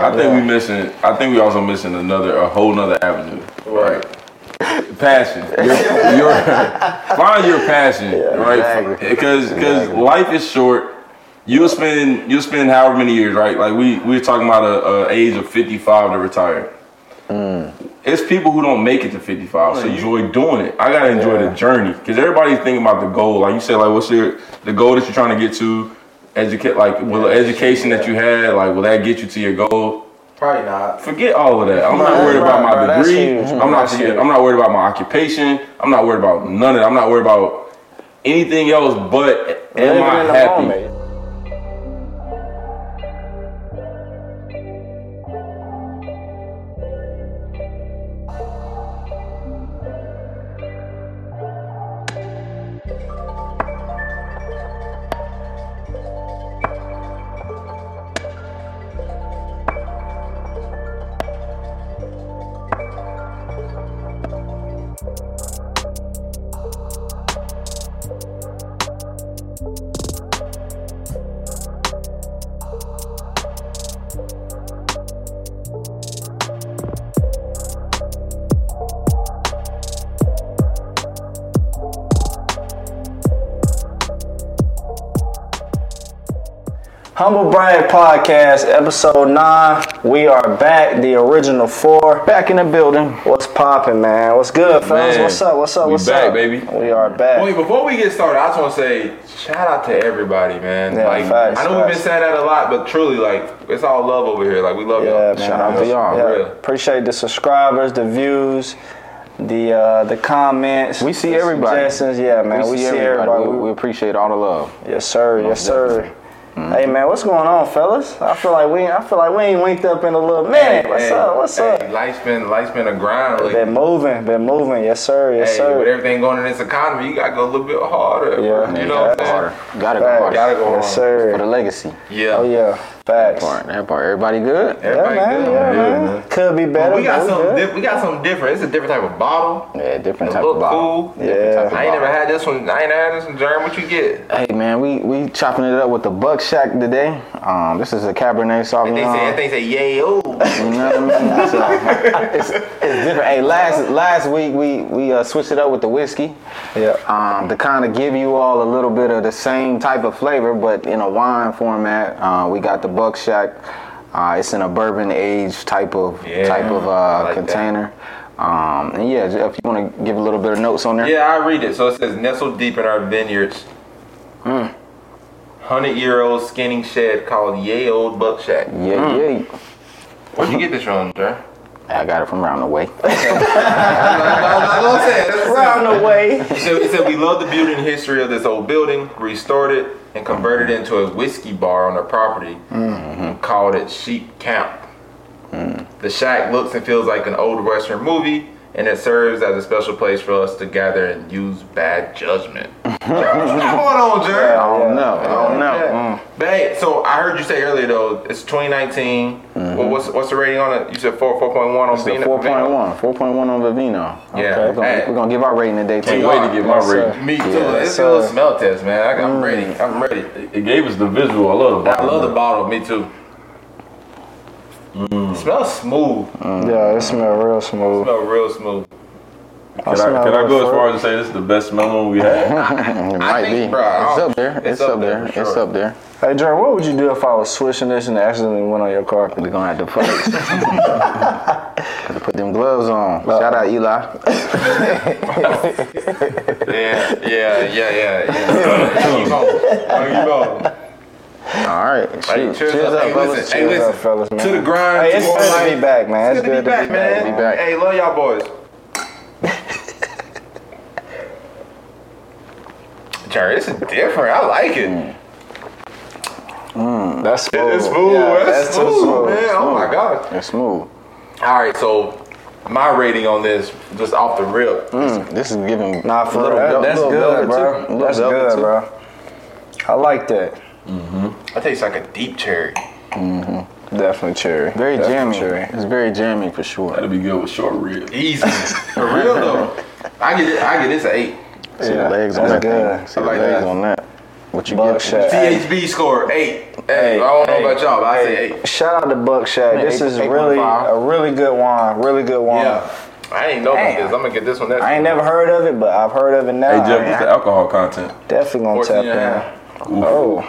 I think we missing. I think we also missing another, a whole nother avenue. Right. Passion. Your, your, find your passion, right? exactly. Because because life is short. You'll spend you'll spend however many years, right? Like we we are talking about a, a age of fifty five to retire. Hmm. It's people who don't make it to 55, so enjoy doing it. I gotta enjoy the journey because everybody's thinking about the goal. Like you said, like what's your the goal that you're trying to get to? Educate, like will the education that you had, like will that get you to your goal? Probably not. Forget all of that. I'm not Right, worried about my bro, degree. I'm not. That's forget- I'm not worried about my occupation. I'm not worried about none of that. I'm not worried about anything else. But am I in the happy? Moment. Brag Podcast, episode nine. We are back, the original four. Back in the building. What's popping, man? What's good, fellas? Man, What's up? What's up? we What's back, up, baby. We are back. Wait, before we get started, I just want to say shout out to everybody, man. Yeah, like facts, I know we've been saying that a lot, but truly, like it's all love over here. Like we love Yeah, y'all. man. Shout out to y'all, Yeah, real. Appreciate the subscribers, the views, the uh, the comments. We see everybody. Suggestions. Yeah, man. We, see everybody. We, we appreciate all the love. Yes, sir. Yes, sir. Mm-hmm. Hey, man, what's going on, fellas? I feel like we, I feel like we ain't linked up in a little minute. What's Hey, up? What's hey, up? Life's been life's been a grind. Like, Been moving, been moving. Yes, sir. Yes, hey, sir. with everything going in this economy, you gotta go a little bit harder. Yeah. you know what I'm saying? Harder. Gotta go harder. Gotta go Yes, harder. For the legacy. Yeah. Oh yeah, facts. Part. That part. Everybody good? Yeah, Everybody man. good. Yeah, Good, man. man. Could be But better. we got but we something. good. Di- we got something different. It's a different type of bottle. Yeah, different type of bottle. cool. Yeah. type of I ain't never had this one. I ain't had this one, Jerm. What you get? Hey man, we we chopping it up with the Buck Shack today. Um, this is a Cabernet Sauvignon. They say that thing say yay oh. You know what I mean? So, it's, it's different. Hey, last last week we we uh, switched it up with the whiskey. Yeah. um, to kind of give you all a little bit of the same type of flavor, but in a wine format. Uh, we got the Buck Shack. Uh, it's in a bourbon aged type of Yeah, type of uh, like container. Um, and yeah, if you want to give a little bit of notes on there. Yeah, I read it. So it says nestled deep in our vineyards. Hmm. Hundred year old skinning shed called Yay Old Buck Shack. Yeah, yeah. Where'd you get this from, Jerm? I got it from around the way. Round the way. It said, it said we love the beauty and history of this old building, restored it, and converted it into a whiskey bar on our property. Mm-hmm. Called it Sheep Camp. Mm. The shack looks and feels like an old western movie, and it serves as a special place for us to gather and use bad judgment. What's going on, Jerry? I don't know. I don't know. Mm. But hey, so I heard you say earlier though, it's 2019. Well, what's what's the rating on it? You said 4 4.1 on Mm-hmm. It's Vino- 4.1. 4.1 on Vivino. Yeah. We're gonna, Hey. we're gonna give our rating today Can't too. wait to get my Yes, sir. rating. Me too. Yeah, it's sir. a little smell test, man. I, I'm ready. I'm ready. It gave us the visual. I love the I love the bottle. Me too. It smells smooth. Yeah, it smells real smooth. Smell real smooth. Can I, smell can I go as far as to say this is the best smelling one we had? It might think, be. bruh, it's up there. It's, up there. for It's up there. Hey, Jerry, what would you do if I was swishing this and accidentally went on your carpet? We're gonna have to focus. Gotta put them gloves on. Shout out Eli. Yeah, yeah, yeah, yeah, yeah. Keep on. Keep on. All right. Hey, Shoot. cheers, Cheers up. up, Hey, fellas. listen, hey, Cheers listen. up, fellas, man. To the grind. Hey, it's more good to be back, man. It's It's good to be back, man. Be back. Hey, love y'all boys. Jerry, this is different. I like it. That's smooth. It's smooth. Yeah, that's, too smooth, man. Oh my god. It's smooth. All right, so my rating on this, just off the rip, Mm, this is giving. Nah, for little real. vel- That's little good, bro. too. That's good, bro. I like that. I taste like a deep cherry. Mhm. Definitely cherry. Very Definitely jammy. Cherry. It's very jammy for sure. That'd be good with short ribs. Easy. For real though. I get it. I get this an eight. See Yeah, the legs on that's that good. thing. See I the legs that. on that. What you Buckshot. get? THB score eight. Hey, Hey, I don't know about y'all, but I say eight. Shout out to Buckshot. Man, This eight- is 8.5. really a really good wine. Really good wine. Yeah. I ain't know about this. I'm gonna get this one next. I ain't never heard of it, but I've heard of it now. Hey Jeff, what's the alcohol content? definitely gonna tap and a in. Oh.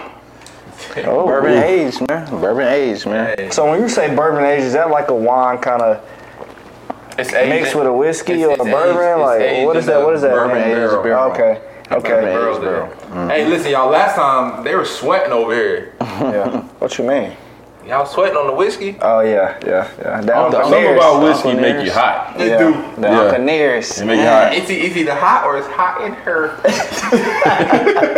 Oh. Bourbon age, man. Bourbon age, man. Hey, So when you say bourbon age, is that like a wine kind of it's aged mixed with a whiskey it's- or a it's bourbon? aged- like what is that? What is that? bourbon mean? barrel. barrel. Okay. Bourbon Okay. barrels there. Hey, listen, y'all. Last time they were sweating over here. Yeah. What you mean? Y'all sweating on the whiskey? Oh yeah, yeah, yeah. The the- Uncle Something Nearest. about whiskey Uncle make you hot. They yeah. do. The Yeah. Uncle Nearest. It make you hot. It's, it's either hot or it's hot in her.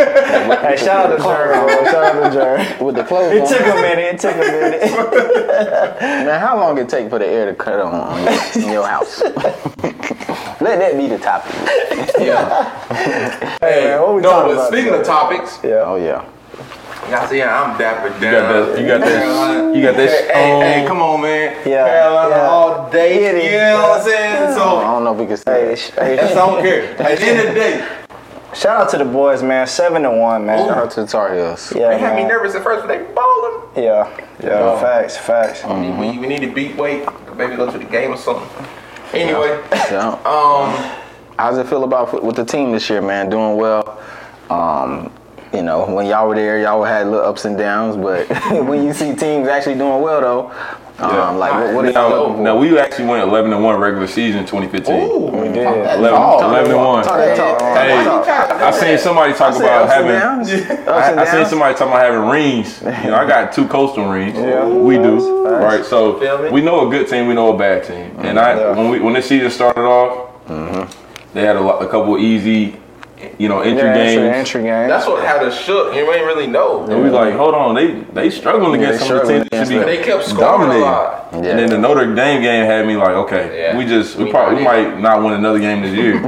Hey, shout out to Jerry, bro. Shout out to Jerry. With the clothes It on. took a minute. It took a minute. Man, how long it take for the air to cut on, on your, in your house? Let that be the topic. yeah. Hey, man, what we no, talking but about? speaking of topics, Yeah. Oh yeah. Y'all see I'm dapper down. You got that. You got that. You got Hey, that. hey, hey, um, come on, man. Yeah, Carolina yeah. all day. Get. You know what I'm saying? So I don't know if we can say Hey, that. sh- hey, that's I don't care. At the end of the day, shout out to the boys, man. Seven to one, man. Shout out to the Tar Heels. Yeah, they had me nervous at first, but they balling. Yeah, yeah. Facts, facts. We, we need to beat weight. Maybe go to the game or something. Anyway, Yeah. um, How's it feel about with the team this year, man? Doing well. Um, you know, when y'all were there, y'all had little ups and downs, but when you see teams actually doing well, though, um, like what, what are y'all looking for? now we actually went 11 and 1 regular season 2015. We did. 11, 11 and 1. Talk that talk. Hey, I seen somebody talk Said about having. I, I seen somebody talking about having rings. You know, I got two coastal rings. Yeah. We do, Facts. right? So we know a good team, we know a bad team. And I, when we when this season started off, they had a, lot, a couple easy, you know, entry Yeah, games. entry, entry game. that's what had us shook. You ain't really know. And we like, hold on, they they struggling Yeah, against they some of the teams that should be they kept scoring dominating. a lot. Yeah. And then the Notre Dame game had me like, okay, Yeah. we just we We probably we might not win another game this year.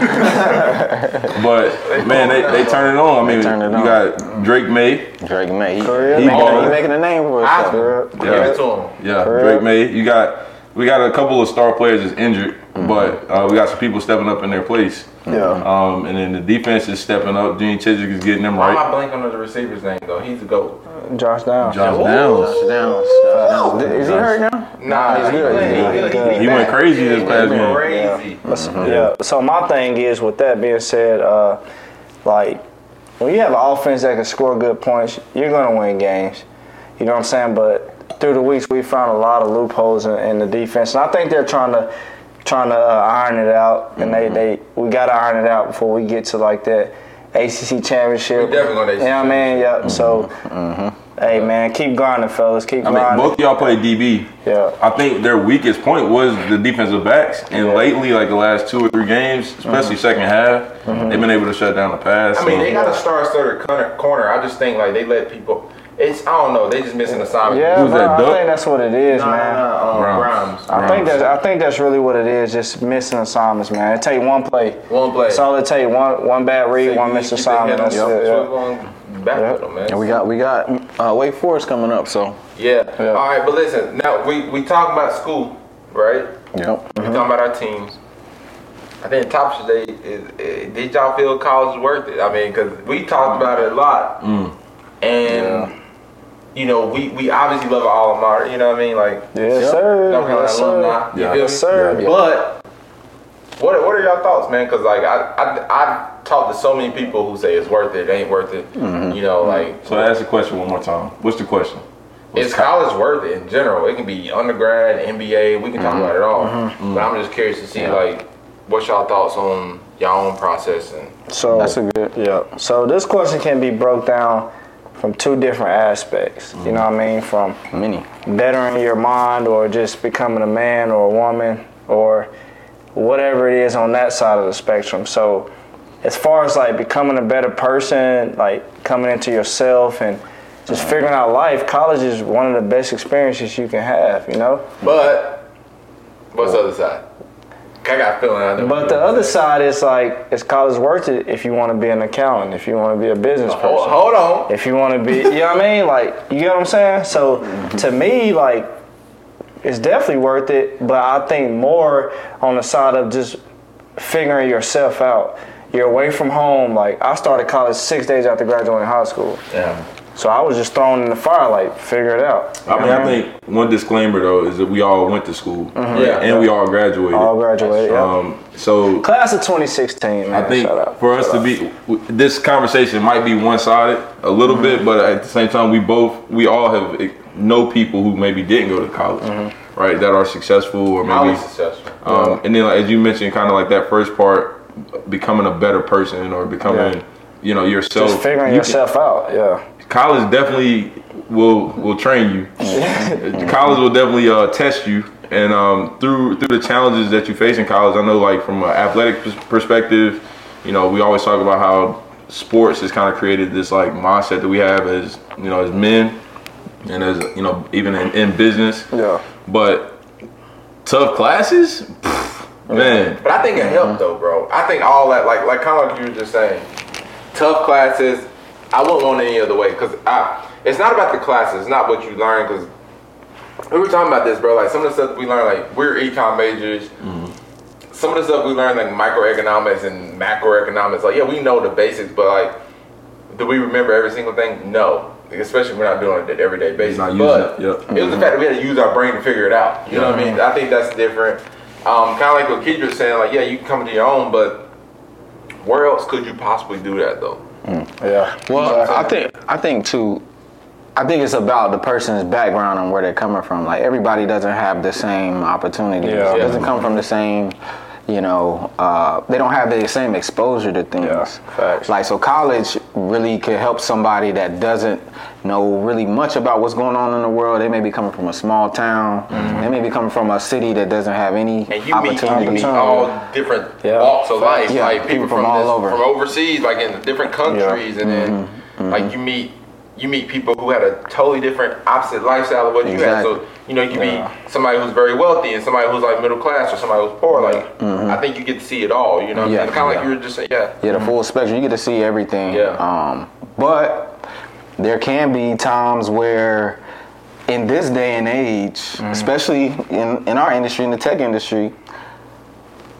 but man, they, they turn it on. I mean, turned it you on. got Drake Maye, Drake Maye. He, Career he, making, he making a name for I, himself. give it to him. yeah, Correct. Drake Maye. You got we got a couple of star players that's injured, but uh, we got some people stepping up in their place. Yeah. Um, and then the defense is stepping up. Gene Chizik is getting them right. Why am right. I blanking on the receiver's name though? He's a goat. Josh Downs. Josh Ooh. Downs. Downs. Downs. Is he hurt now? Nah, he's good. playing. He's He, he, He went crazy this He past game. Crazy. Listen, Yeah. So my thing is, with that being said, uh, like when you have an offense that can score good points, you're gonna win games. You know what I'm saying? But through the weeks, we found a lot of loopholes in, in the defense, and I think they're trying to trying to uh, iron it out. And they, mm-hmm. they we gotta iron it out before we get to like that ACC championship. We definitely gonna ACC You know what I mean? Yep. So, mm-hmm. Mm-hmm. hey man, keep grinding, fellas. Keep I mean, both y'all play DB. Yeah. I think their weakest point was the defensive backs, and Yeah. lately, like the last two or three games, especially second half, they've been able to shut down the pass. I mean, so- they got a star starter corner. corner. I just think like they let people. It's I don't know. They just missing the assignment. Yeah, Who's bro, that, I Duck? think that's what it is, Nah, man. nah, nah, um, Grimes. Grimes. I think that's I think that's really what it is. Just missing assignments, man. It take one play. One play. That's all it take. One one bad read, Say one you missed keep their assignment. That's on it. swivel Yeah. on back Yeah. with them, man. And we got we got uh, Wake Forest coming up, so yeah. Yeah. All right, but listen. Now we we talking about school, right? yep. We talking about our teams. I think the topic today is, uh, did y'all feel college is worth it? I mean, because we talked about it a lot, and you know, we, we obviously love our alma mater. You know what I mean? Like, Yes, sir. North Carolina Yes, sir. alumni. You Yeah. feel Yes, me? sir. Yeah. But what what are y'all thoughts, man? Because like I I I talked to so many people who say it's worth it, it ain't worth it. Mm-hmm. You know, like So ask the question one more time. What's the question? is college worth it in general? It can be undergrad, MBA. We can talk mm-hmm. about it all. Mm-hmm. But I'm just curious to see like what's y'all thoughts on y'all own process and So That's a good. yeah. So this question can be broke down from two different aspects. You know what I mean? From Many. bettering your mind or just becoming a man or a woman or whatever it is on that side of the spectrum. So as far as like becoming a better person, like coming into yourself and just figuring out life, college is one of the best experiences you can have, you know? But what's the other side? I got a feeling I. But the other side is like, is college worth it if you want to be an accountant, if you want to be a business person? hold, hold on. if you want to be, you know what I mean? Like, you get what I'm saying? So to me, like, it's definitely worth it, but I think more on the side of just figuring yourself out. you're away from home. Like I started college six days after graduating high school, Yeah. So I was just thrown in the fire. Like figure it out. I mean, I think one disclaimer though is that we all went to school, Yeah. and we all graduated. All graduated. Yeah. Um, so Class of 2016, man. I think Shout out. for us Shout to out. be, this conversation might be one sided a little bit, but at the same time, we both, we all have eh, know people who maybe didn't go to college, right? That are successful or Highly maybe, successful. um, and then like, as you mentioned, kind of like that first part, becoming a better person or becoming, Yeah. you know, yourself. just figuring You can- yourself out. Yeah. College definitely will will train you. college will definitely uh, test you, and um, through through the challenges that you face in college, I know like from an athletic perspective, you know, we always talk about how sports has kind of created this like mindset that we have as you know as men, and as you know even in, in business. Yeah. But tough classes, Pff, man. But I think it helped though, bro. I think all that, like, like kind of like you were just saying, tough classes. I wouldn't want any other way because I. It's not about the classes. It's not what you learn because we were talking about this, bro. Like some of the stuff we learn, like we're econ majors. Some of the stuff we learn, like microeconomics and macroeconomics. Like yeah, we know the basics, but like, do we remember every single thing? No. Like, especially we're not doing it everyday basis. not using but it, yep. it was the fact that we had to use our brain to figure it out. You know what I mean? I think that's different. Um, kind of like what Keith was saying, like, yeah, you can come to your own, but where else could you possibly do that though? Mm. Yeah. Well, I think I think too. I think it's about the person's background and where they're coming from. Like everybody doesn't have the same opportunities. Yeah. Doesn't come from the same. You know, uh, they don't have the same exposure to things. Yeah, facts. Like so, college really could help somebody that doesn't know really much about what's going on in the world. They may be coming from a small town. They may be coming from a city that doesn't have any And you meet, you meet all different Yeah. walks of life, Yeah, like people, people from, from all this- over. from overseas, like in different countries, and then Mm-hmm. like you meet you meet people who had a totally different opposite lifestyle of what you had. So you know you can Yeah. meet somebody who's very wealthy and somebody who's like middle class or somebody who's poor. Like I think you get to see it all. You know, Mm-hmm. Yeah. kind of like you were just saying, yeah. Yeah, the full spectrum. You get to see everything. Yeah. Um, but there can be times where, in this day and age, Mm-hmm. especially in, in our industry, in the tech industry,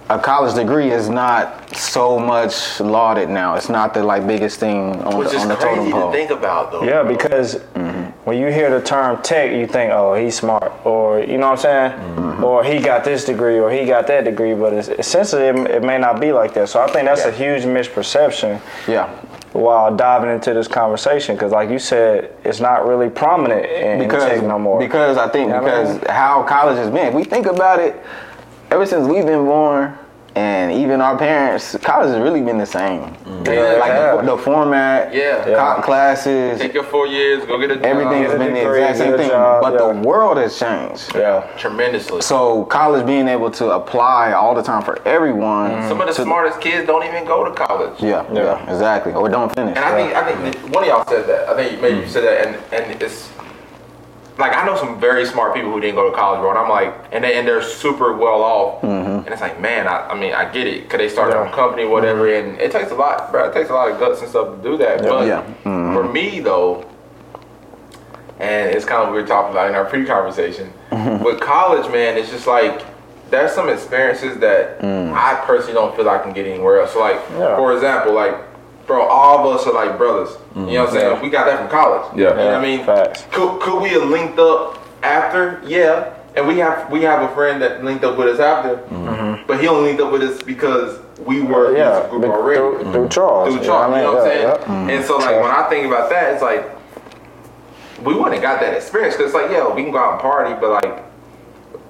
a college degree is not so much lauded now. It's not the like biggest thing on Which the, is on the totem crazy to think about though. Yeah, bro. because mm-hmm. when you hear the term tech, you think, oh, he's smart, or you know what I'm saying, mm-hmm. or he got this degree, or he got that degree. But it's, essentially, it, it may not be like that. So I think that's a huge misperception Yeah. while diving into this conversation, because like you said, it's not really prominent in, in because tech no more. because I think You know what I because how college has been. If we think about it, ever since we've been born, and even our parents, college has really been the same. Mm. Yeah, like yeah. the, the format, Yeah. co- classes, Take your four years, go get a job. everything has been the exact same get thing. job, but yeah. the world has changed. yeah. tremendously. So college being able to apply all the time for everyone. Mm. Some of the to- smartest kids don't even go to college. Yeah, yeah, exactly. Or don't finish. And I think I think that one of y'all said that. I think maybe you mm. said that, and and it's like I know some very smart people who didn't go to college, bro. And I'm like, and they and they're super well off. Mm-hmm. And it's like, man, I, I mean, I get it, cause they started their own company, whatever, mm-hmm. and it takes a lot, bro. It takes a lot of guts and stuff to do that. But Yeah. Mm-hmm. for me though, and it's kind of what we were talking about in our pre-conversation with college, man. It's just like there's some experiences that mm. I personally don't feel I can get anywhere else. So like, Yeah. for example, like, bro, all of us are like brothers. You know what I'm mm-hmm. saying? Yeah. We got that from college. Yeah. You know what I mean? Facts. Could, could we have linked up after? Yeah. And we have we have a friend that linked up with us after, mm-hmm. but he only linked up with us because we uh, were in Yeah, this group be- already through, through mm-hmm. Charles. through you chalk, know you know what what I I'm saying? Yeah, yeah. And so like when I think about that, it's like we wouldn't have got that experience because like yeah, we can go out and party, but like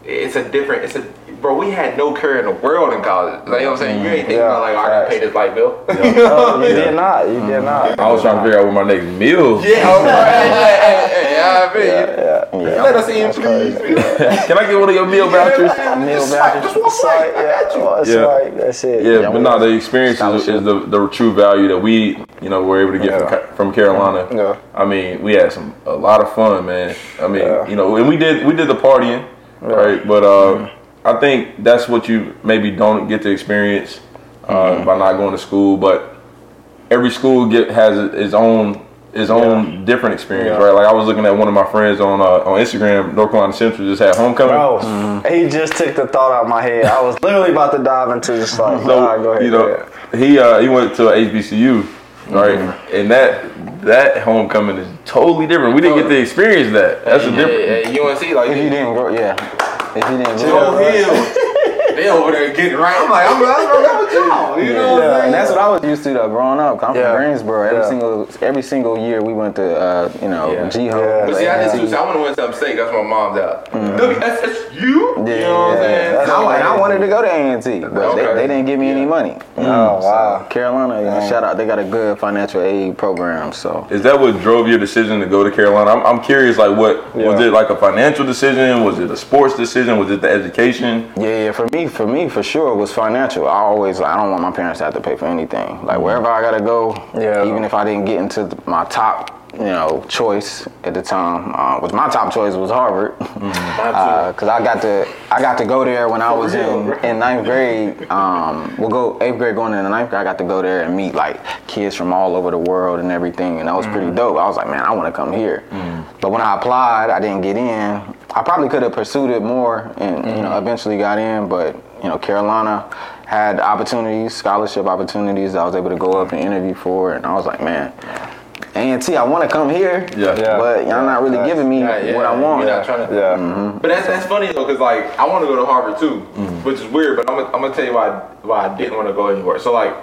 it's a different. It's a bro. We had no care in the world in college. Like you know what I'm saying? You ain't thinking Yeah, about like I gotta pay this light bill. No, you did not. You did not. I was trying to figure out what my next meal. Yeah, all right. Yeah, I mean, Yeah, let us in, please. Can I get one of your meal vouchers? Meal vouchers. just one It's like, yeah, got you. well, it's Yeah. like, that's it. Yeah, Yeah, but we no, the experience is, is the, the true value that we, you know, were able to get from, Yeah. Ca- from Carolina. Yeah. I mean, we had some a lot of fun, man. I mean, Yeah. you know, and we did we did the partying, right? But uh, I think that's what you maybe don't get to experience uh, by not going to school. But every school get has its own its own different experience, Yeah. right? Like I was looking at one of my friends on uh, on Instagram, North Carolina Central just had homecoming. Bro, he just took the thought out of my head. I was literally about to dive into just like, So nah, go ahead. you know, he uh, he went to a HBCU, right? And that that homecoming is totally different. We didn't get to experience that. That's the yeah, difference. yeah, UNC like If you didn't grow, yeah. If you didn't Joe Hill. They over there getting right. I'm like, I'm, I'm, I'm with y'all. You know what I'm Yeah, saying? and that's what I was used to though. Growing up. I'm Yeah. from Greensboro. Every Yeah. single every single year we went to uh, you know Yeah. G Yeah. Home. But see, I did too. So I want to Winston-Salem state. That's my mom's out. WSSU. You Yeah, know what I'm saying? And I, and I wanted to go to A&T, but Okay. they, they didn't give me any money. Oh, wow. Carolina, you shout out, they got a good financial aid program. So Is that what drove your decision to go to Carolina? I'm, I'm curious. Like, what was it? Like a financial decision? Was it a sports decision? Was it the education? yeah, yeah, for me, for me, for sure, was financial. I always, I don't want my parents to have to pay for anything. Like wherever I gotta go, Yeah. even if I didn't get into my top, you know, choice at the time, uh, was my top choice was Harvard, because uh, I got to, I got to go there when I was in in ninth grade. Um, we'll go eighth grade going into ninth grade. I got to go there and meet like kids from all over the world and everything, and that was pretty dope. I was like, man, I want to come here. But when I applied, I didn't get in. I probably could have pursued it more, and you know, mm-hmm. eventually got in. But you know, Carolina had opportunities, scholarship opportunities. I was able to go up and interview for, and I was like, man. A&T, I want to come here, Yeah. Yeah. but y'all not really giving me Yeah, yeah, what I want. You're not trying to, Yeah. Mm-hmm. But that's that's funny though, cause like I want to go to Harvard too, mm-hmm. which is weird. But I'm gonna, I'm gonna tell you why why I didn't want to go anywhere. So like.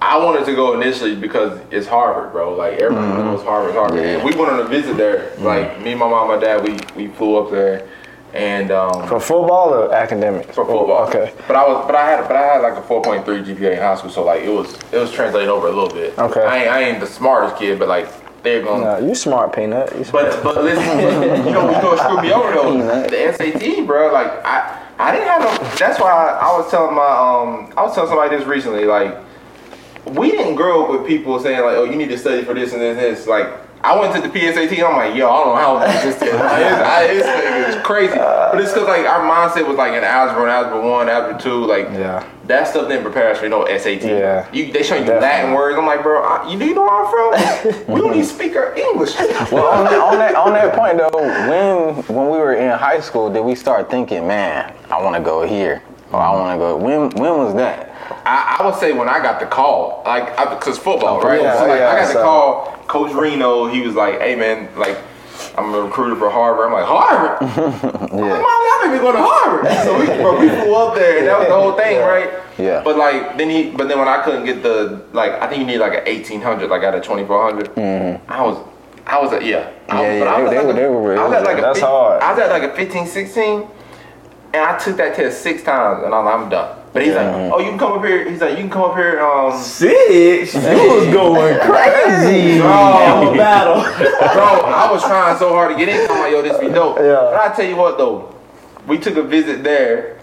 I wanted to go initially because it's Harvard, bro. Like everybody knows Harvard, Harvard. Yeah. And we went on a visit there. Like me, my mom, my dad, we we flew up there, and um, For football or academics? for football. Okay. But I was, but I had, but I had like a 4.3 GPA in high school, so like it was, it was translating over a little bit. Okay. I ain't, I ain't the smartest kid, but like they're going. Nah, you smart, Peanut. You smart. But but listen, you know, you what screw me over though? The SAT, bro. Like I I didn't have no. That's why I, I was telling my um I was telling somebody this recently. Like we didn't grow up with people saying like, oh, you need to study for this and this and this. Like I went to the PSAT and I'm like, yo, I don't know how this. Test. Like, it's, I, it's, it's crazy. But it's because like our mindset was like in algebra and algebra one, algebra two, like Yeah. that stuff didn't prepare us for no SAT. Yeah. You, they show you Definitely. Latin words. I'm like, bro, I, you do you know where I'm from? we don't even speak our English. Well, on that, on that on that point though, when when we were in high school, did we start thinking, man, I want to go here, or I want to go? When when was that? I, I would say when I got the call, like, because football, oh, right? yeah, so, like, yeah, I got the call. Coach Reno, he was like, "Hey, man, like, I'm a recruiter for Harvard." I'm like, "Harvard? I'm like, Mom, y'all made me go to Harvard." So we, bro, we flew up there, and that was the whole thing, right? Yeah. But like, then he, but then when I couldn't get the, like, I think you need like an 1800, like, out of 2400. Mm-hmm. I was. I was at yeah. I was, Yeah, but yeah, I was they- at they like were- a- they were- I was at like That's fif- hard. I was at like a 15, 16, and I took that test six times, and I'm, I'm done. But he's like, oh, you can come up here. He's like, you can come up here. Um, Six. You was going crazy. bro, battle. bro, I was trying so hard to get in. I'm like, yo, this be dope. Yeah. But I tell you what though, we took a visit there,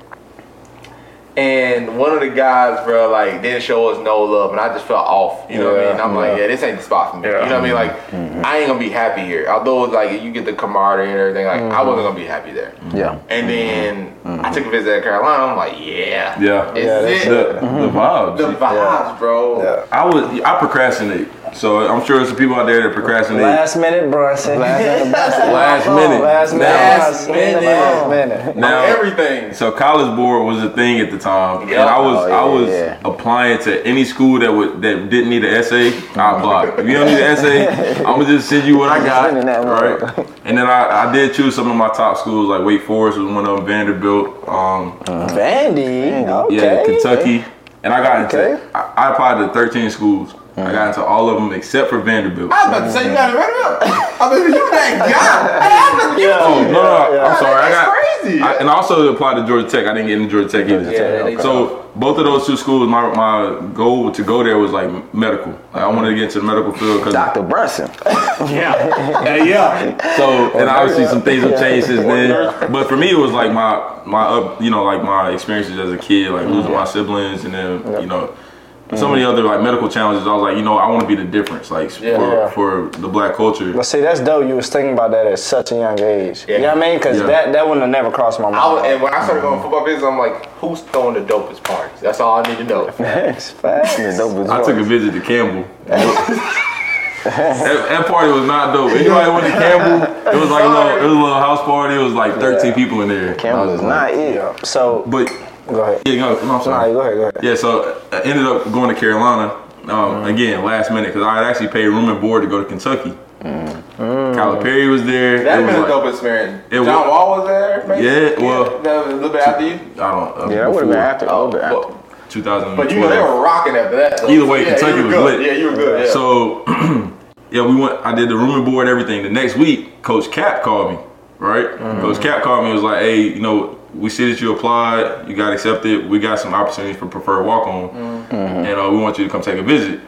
and one of the guys, bro, like didn't show us no love, and I just felt off. You know what I mean? And I'm like, yeah. yeah, this ain't the spot for me. Yeah. You know what I mean? Like, I ain't gonna be happy here. Although like you get the camaraderie and everything, like I wasn't gonna be happy there. Yeah. And then I took a visit at Carolina. I'm like, yeah, Yeah. This Yeah, is that's it. The, the vibes. The vibes, bro. Yeah. I was I procrastinate. So I'm sure there's some people out there that procrastinate. Last minute Brunson. Last minute Brunson. Last minute. Last minute. Last minute. Last minute. now Everything. So college board was a thing at the time, Yeah. and I was Oh, yeah, I was yeah. applying to any school that would that didn't need an essay. I applied. if you don't need an essay, I'm gonna just send you what I got, Sending right? And then I, I did choose some of my top schools, like Wake Forest was one of them, Vanderbilt, um, Vandy. Okay. yeah, Kentucky, and I got into I, I applied to 13 schools. I got into all of them except for Vanderbilt. I was about to say you got it right up. I mean, you that guy. Hey, I'm gonna Yeah. Oh no, no, Yeah. I'm sorry. I got crazy. I, and I also applied to Georgia Tech. I didn't get into Georgia Tech either. Yeah, they- So both of those two schools, my, my goal to go there was like medical. Like I wanted to get into the medical field because Dr. Brunson. Yeah, yeah. so and obviously some things have changed since then. But for me, it was like my my up, you know, like my experiences as a kid, like losing my siblings, and then you know. Some of the other like medical challenges, I was like, you know, I want to be the difference, like Yeah. for, Yeah. for the black culture. But see, that's dope. You was thinking about that at such a young age. Yeah. You know what I mean? Because Yeah. that, that wouldn't have never crossed my mind. I and when I started going football business, I'm like, who's throwing the dopest parties? That's all I need to know. Facts, facts. The dopest I took a visit to Campbell. that, that party was not dope. Anybody went to Campbell? It was like a little, it was a little house party. It was like 13 people in there. Campbell is not it. So But go ahead. yeah, no, no, I'm Nah, sorry. go ahead. Go ahead. Yeah, so I ended up going to Carolina. Um, Again, last minute because I had actually paid room and board to go to Kentucky. Calipari was there. That It was was a like- dope experience. It John was- Wall was there. Maybe? Yeah, well- that was a little bit after you. I don't. Uh, Yeah, that would have been before after. A little bit after. But, 2012. but you know they were rocking after that. though. Either way, yeah, Kentucky was good. lit. Yeah, you were good. Yeah. So, yeah, we went. I did the room and board, everything. The next week, Coach Cap called me. Right, Coach Cap called me. and Was like, "Hey, you know, we see that you applied. You got accepted. We got some opportunities for preferred walk on, and uh, we want you to come take a visit,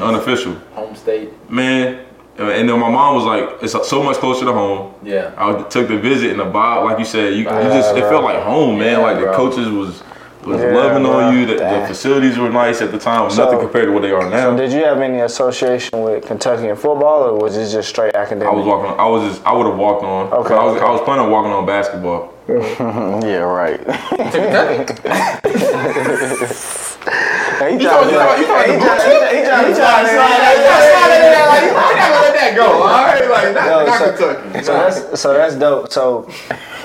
unofficial." home state. Man, and then my mom was like, "It's so much closer to home." Yeah. I took the visit and the vibe, like you said, you, you Yeah, just it felt like home, man. Yeah, like the coaches was was Yeah, loving bro. on you. The, the facilities were nice at the time. So- nothing compared to what they are now. So did you have any association with Kentucky in football, or was it just straight academic? I was walking. On, I was just. I would have walked on. Okay, I was. okay. I was planning on walking on basketball. Yeah, right. Hey, he You talking about you talking about the bullshit? he trying to You trying to slide that? You trying to slide that in there? Like, you not gonna let that go, all right? Like, not, Yo, not so- Kentucky. So that's so that's dope. So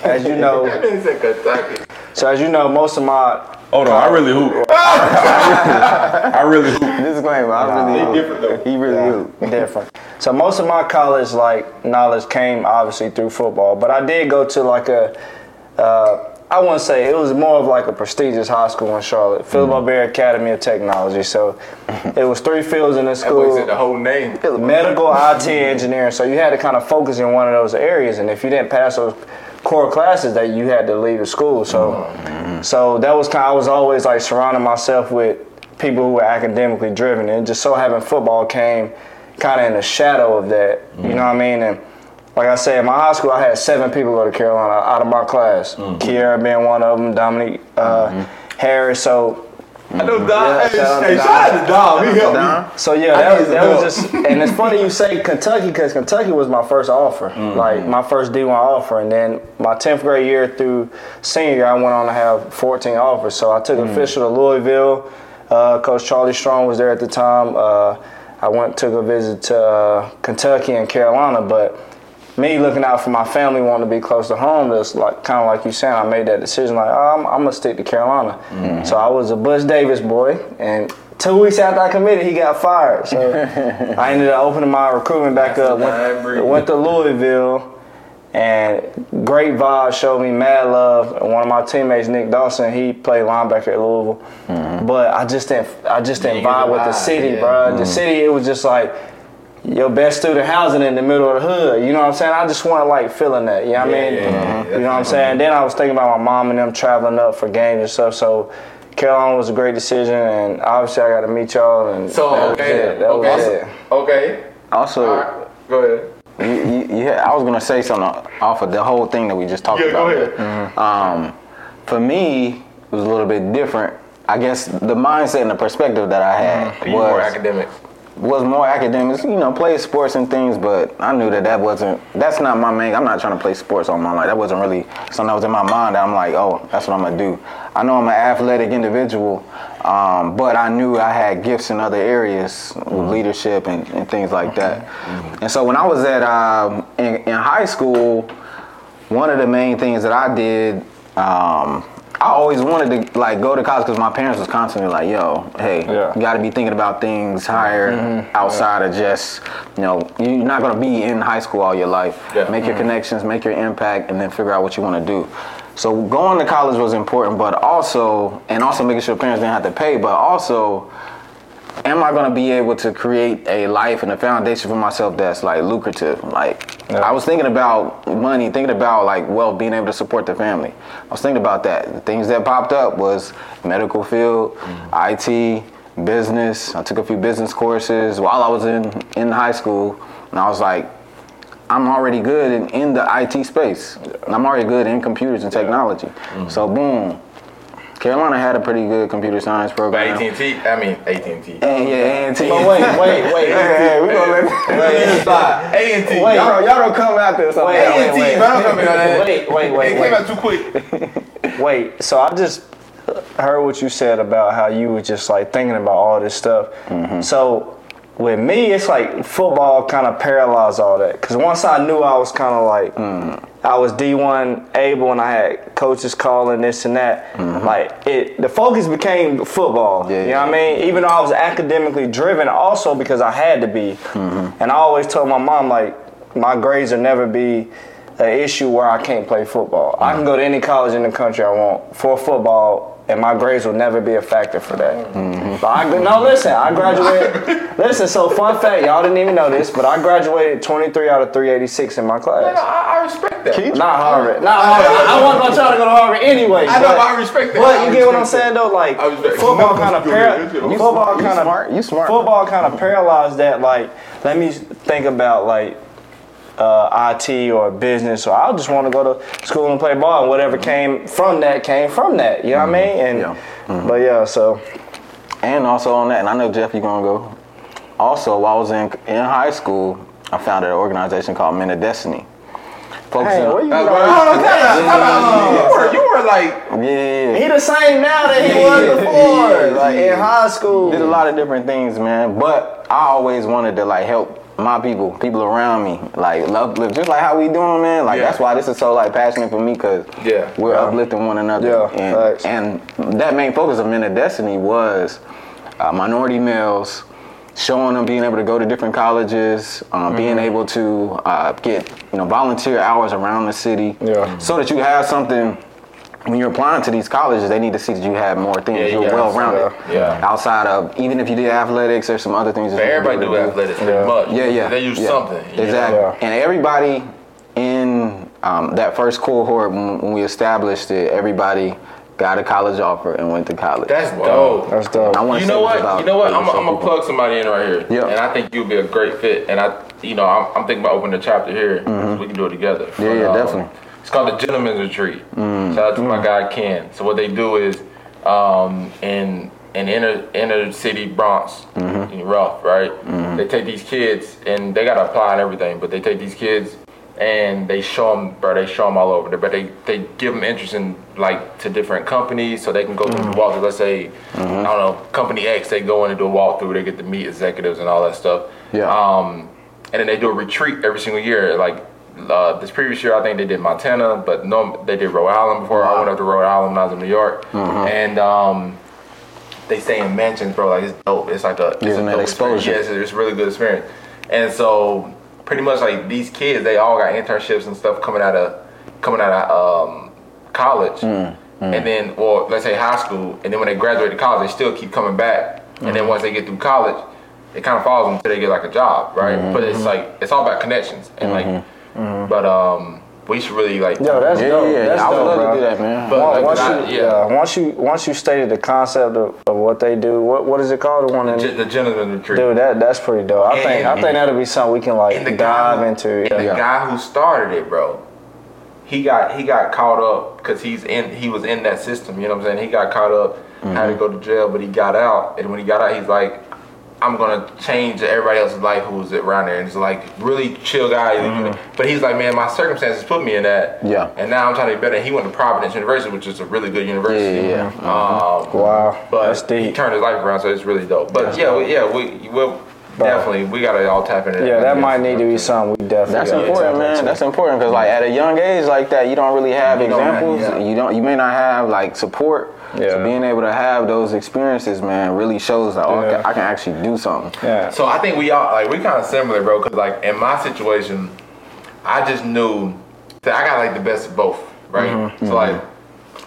as you know, That nigga said Kentucky. so as you know, most of my Hold on. I really hoop. I really hoop. Disclaimer, I really He hoop. different though. He really hoop. different. So most of my college like knowledge came obviously through football, but I did go to like a. Uh, I wouldn't say it was more of like a prestigious high school in Charlotte, Phillip Berry Academy of Technology. So it was three fields in this That school. said the whole name. medical, IT, engineering. So you had to kind of focus in one of those areas, and if you didn't pass those core classes, that you had to leave the school. So, so that was kind. I was always like surrounding myself with people who were academically driven, and just so having football came kind of in the shadow of that. You know what I mean? And like I said, in my high school, I had seven people go to Carolina out of my class. Kiera being one of them, Dominic uh, Harris. So I know Dom. Yeah, hey, shout out to hey, Dom. shout out. He helped me. So yeah, that, was, that was just, and it's funny you say Kentucky because Kentucky was my first offer, like my first D1 offer, and then my 10th grade year through senior year, I went on to have 14 offers. So I took official to Louisville. Uh, Coach Charlie Strong was there at the time. Uh, I went took a visit to uh, Kentucky and Carolina, but me looking out for my family, wanting to be close to home, that's like kind of like you saying. I made that decision, like oh, I'm, I'm gonna stick to Carolina. Mm-hmm. So I was a Butch Davis boy, and two weeks after I committed, he got fired. So I ended up opening my recruitment back up. Went, went to Louisville, and great vibe showed me mad love. And one of my teammates, Nick Dawson, he played linebacker at Louisville, mm-hmm. but I just didn't, I just didn't You didn't get vibe with the city, yeah. bro. The mm-hmm. city, it was just like your best student housing in the middle of the hood. You know what I'm saying? I just want to like feeling that. You know what I mean? Yeah, yeah, you know what I'm saying? Then I was thinking about my mom and them traveling up for games and stuff. So Carolina was a great decision, and obviously I got to meet y'all. And So that was okay, it. That was okay, it. okay. Also, All right, go ahead. you, you, you had, I was gonna say something off of the whole thing that we just talked Yeah, go about. ahead. Um, for me, it was a little bit different. I guess the mindset and the perspective that I had You more was academic. Was more academics. You know, play sports and things, but I knew that that wasn't. That's not my main. I'm not trying to play sports all my life. That wasn't really something that was in my mind. That I'm like, oh, that's what I'm gonna do. I know I'm an athletic individual, um, but I knew I had gifts in other areas with leadership and, and things like that. And so when I was at um, in, in high school, one of the main things that I did, um, I always wanted to like go to college because my parents was constantly like, "Yo, hey, Yeah. you got to be thinking about things higher mm-hmm. outside of just, you know, you're not gonna be in high school all your life. Yeah. Make your mm-hmm. connections, make your impact, and then figure out what you want to do." So going to college was important, but also, and also making sure parents didn't have to pay, but also am I gonna be able to create a life and a foundation for myself that's like lucrative? Like Yeah. I was thinking about money, thinking about like wealth, being able to support the family. I was thinking about that. The things that popped up was medical field, mm. IT, business. I took a few business courses while I was in in high school, and I was like, I'm already good in, in the IT space. And I'm already good in computers and technology. Mm. So boom. Carolina had a pretty good computer science program. But AT&T, I mean AT&T. And yeah, AT&T. But wait, wait, wait. Hey, we gonna let A&T. Wait. Y'all y'all, y'all don't come after us. Wait, A&T, wait, bro. Don't come in that. Wait, wait, wait, It wait. came out too quick. Wait, so I just heard what you said about how you were just like thinking about all this stuff. Mm-hmm. So with me, it's like football kind of paralyzed all that. Cause once I knew I was kind of like, Mm. I was D1 able and I had coaches calling this and that. Like it, the focus became football. Mm-hmm. Yeah, you know what I mean? Even though I was academically driven, also because I had to be. Mm-hmm. And I always told my mom like, my grades will never be an issue where I can't play football. I can go to any college in the country I want for football. And my grades will never be a factor for that. Mm-hmm. But I, no, listen, I graduated. listen, so fun fact, y'all didn't even know this, but I graduated 23 out of 386 in my class. I, I respect that. Not Harvard. Not Harvard. I, I wasn't gonna to go to Harvard anyway. I know, but- but I respect that. But you get what I'm saying though? Like football kind of know, you football kind of you smart. Football kind of paralyzed that. Like, let me think about like uh, IT or business, or I just want to go to school and play ball, and whatever mm-hmm. came from that came from that. You know what I mm-hmm. mean? And Yeah. Mm-hmm. but yeah, so And also on that, and I know Jeff, you're gonna go. Also, while I was in in high school, I founded an organization called Men of Destiny. Focusing hey, on- where you that. going? No, no, time out, time out. You were, you were like, yeah, yeah, yeah. He the same now that he was before, like in high school. did a lot of different things, man. But I always wanted to like help my people, people around me, like love, live just like how we doing, man. Like Yeah. that's why this is so like passionate for me, cause Yeah. we're uplifting one another. Yeah, and, and that main focus of Men of Destiny was uh, minority males. Showing them being able to go to different colleges, um, being Mm-hmm. able to uh, get you know volunteer hours around the city, Yeah. so that you have something when you're applying to these colleges, they need to see that you have more things. Yeah, you you're got well rounded. some, yeah. Outside of even if you did athletics, there's some other things. that you everybody can do athletics pretty Yeah. much. Yeah, yeah. They use yeah. something. Exactly. Yeah. And everybody in um, that first cohort when, when we established it, everybody got a college offer and went to college. That's dope. That's dope. I wanna You say know what? about You know what? I'm, I'm gonna plug somebody in right here. Yeah. And I think you'll be a great fit. And I, you know, I'm, I'm thinking about opening a chapter here. We can do it together. Mm-hmm. Yeah, yeah, definitely. It's called the Gentleman's Retreat. Mm. Shout out to my guy Ken. So what they do is, um, in in inner inner city Bronx, Mm-hmm. in rough, right? They take these kids and they gotta apply and everything, but they take these kids and they show them, bro. They show them all over. There, but they they give them interest in like to different companies, so they can go through Mm-hmm. the walkthrough. Let's say I don't know, company X, they go in and do a walkthrough. They get to meet executives and all that stuff. Yeah. Um, and then they do a retreat every single year. Like uh, this previous year, I think they did Montana, but no, they did Rhode Island before. I went up to Rhode Island when I was in New York, Mm-hmm. and um, they stay in mansions, bro. Like it's dope. It's like a it's that dope exposure. Yeah, it's, it's a really good experience. And so pretty much like these kids, they all got internships and stuff coming out of coming out of um, college, Mm, and then or let's say high school, and then when they graduate to college, they still keep coming back. And Mm-hmm. then once they get through college, it kind of follows them until they get like a job, right? Mm-hmm. But it's like it's all about connections and like, but um, we should really like. Yo, that's Yeah, dope. yeah, That's I would dope, love bro. to do that, man. But- Once, like, once I- you, yeah. yeah. once you once you stated the concept of, of what they do, what what is it called? The one in, Gen- the gentleman retreat. dude, that that's pretty dope. I think I think that'll be something we can like the dive guy, into. and Yeah. the guy who started it, bro, he got he got caught up because he's in he was in that system. You know what I'm saying? He got caught up, had to go to jail, but he got out. And when he got out, he's like, I'm gonna change everybody else's life who's was around there. And he's like really chill guy. But he's like, man, my circumstances put me in that. Yeah. And now I'm trying to be better. And he went to Providence University, which is a really good university. Yeah, yeah, Um, Wow, but that's he turned his life around, so it's really dope. But yeah, we, yeah, we will definitely we gotta all tap into. That. Yeah, that might need to be something we definitely. That's gotta important, tap man. into. That's important because, like, at a young age like that, you don't really have You don't have- examples. yeah. You don't. You may not have like support. Yeah. So being able to have those experiences, man, really shows that oh, I, Yeah. can, I can actually do something. Yeah. So I think we all like we kind of similar, bro. Cause like in my situation, I just knew that I got like the best of both, right? Mm-hmm. So like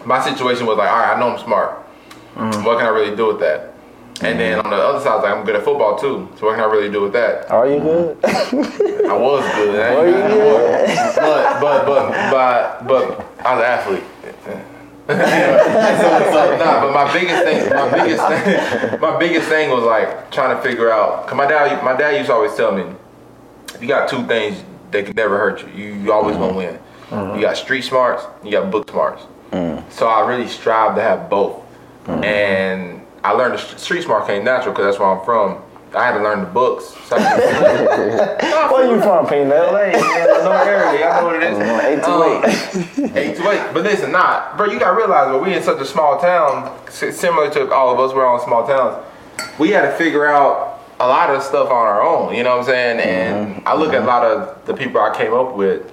my situation was like, all right, I know I'm smart. Mm-hmm. What can I really do with that? And then on the other side, I was like, I'm good at football too. So what can I really do with that? Are you good? I was good. I ain't Are you good? but but but but but I was an athlete. so, so, nah, but my biggest thing, my biggest thing, my biggest thing was like trying to figure out. Cause my dad, my dad used to always tell me, you got two things that can never hurt you. You, you always gonna win. Mm-hmm. You got street smarts, you got book smarts. Mm. So I really strive to have both. Mm-hmm. And I learned the street smart came natural because that's where I'm from. I had to learn the books. So I Where you from, Peanut? LA, yeah, no area. Y'all know what it is. Uh-huh. Um, eight to eight. Eight to eight. But listen, nah, bro, you gotta realize, but we in such a small town, similar to all of us, we're all in small towns. We had to figure out a lot of stuff on our own. You know what I'm saying? And mm-hmm. I look at a mm-hmm. lot of the people I came up with.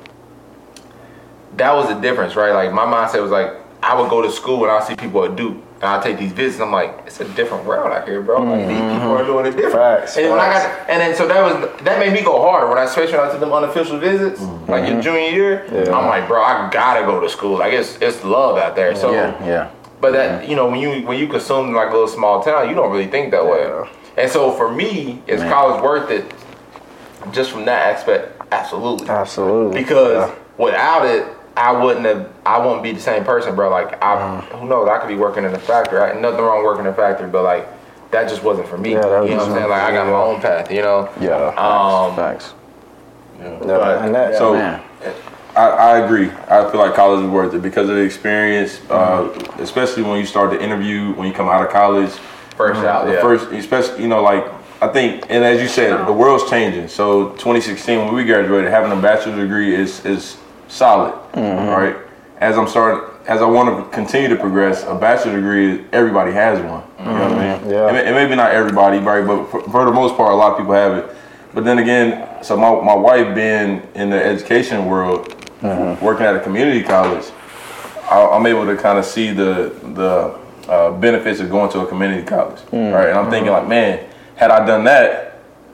That was the difference, right? Like my mindset was like, I would go to school and I see people at Duke. And I take these visits. I'm like, it's a different world out here, bro. Like these people mm-hmm. are doing it different. Facts, and when I facts. got, and then so that was that made me go harder when I especially when I took them unofficial visits, like your mm-hmm. junior year. Yeah. I'm like, bro, I gotta go to school. Like it's it's love out there. So Yeah, yeah. but that mm-hmm. you know when you when you consume like a little small town, you don't really think that way. And so for me, is Man. college worth it? Just from that aspect, absolutely. Absolutely. Because without it, I wouldn't have. I wouldn't be the same person, bro. Like I, Mm. who knows? I could be working in a factory. Right? Nothing wrong working in a factory, but like that just wasn't for me. Yeah, that you know what I'm wasn't- saying? Like I got my own path. You know. Yeah. Um. Facts. Yeah, But- and that, So Man. I, I agree. I feel like college is worth it because of the experience, uh, especially when you start the interview when you come out of college. First out. The Yeah. first, especially you know, like I think, and as you said, the world's changing. So 2016, when we graduated, having a bachelor's degree is is solid, mm-hmm. right? As I'm starting, as I want to continue to progress, a bachelor degree, everybody has one. You know what I mean? Mm-hmm. Yeah. And, and maybe not everybody, right? But for, for the most part, a lot of people have it. But then again, so my, my wife being in the education world, mm-hmm. working at a community college, I, I'm able to kind of see the the uh, benefits of going to a community college, right? And I'm thinking like, man, had I done that,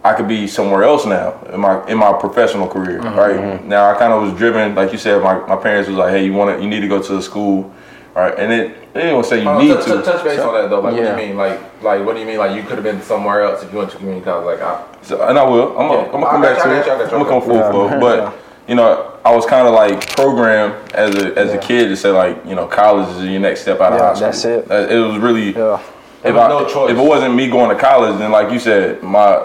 I could be somewhere else now in my in my professional career, mm-hmm. right? Mm-hmm. Now I kind of was driven, like you said, my, my parents was like, hey, you want to, you need to go to the school, right? And it they didn't say you Oh, need touch, to. touch- touch base on that though. Like, what do you mean? Like, like, what do you mean? Like, you could have been somewhere else if you went to community college. Like, I, So, and I will. I'm gonna, Yeah. I'm gonna come back to it. I got you, I'm gonna come full Yeah. flow. But Yeah. you know, I was kind of like programmed as a as a kid to say like, you know, college is your next step out of Yeah, high school. that's it. It was really. yeah. If, was I, no choice. if it wasn't me going to college, then like you said, my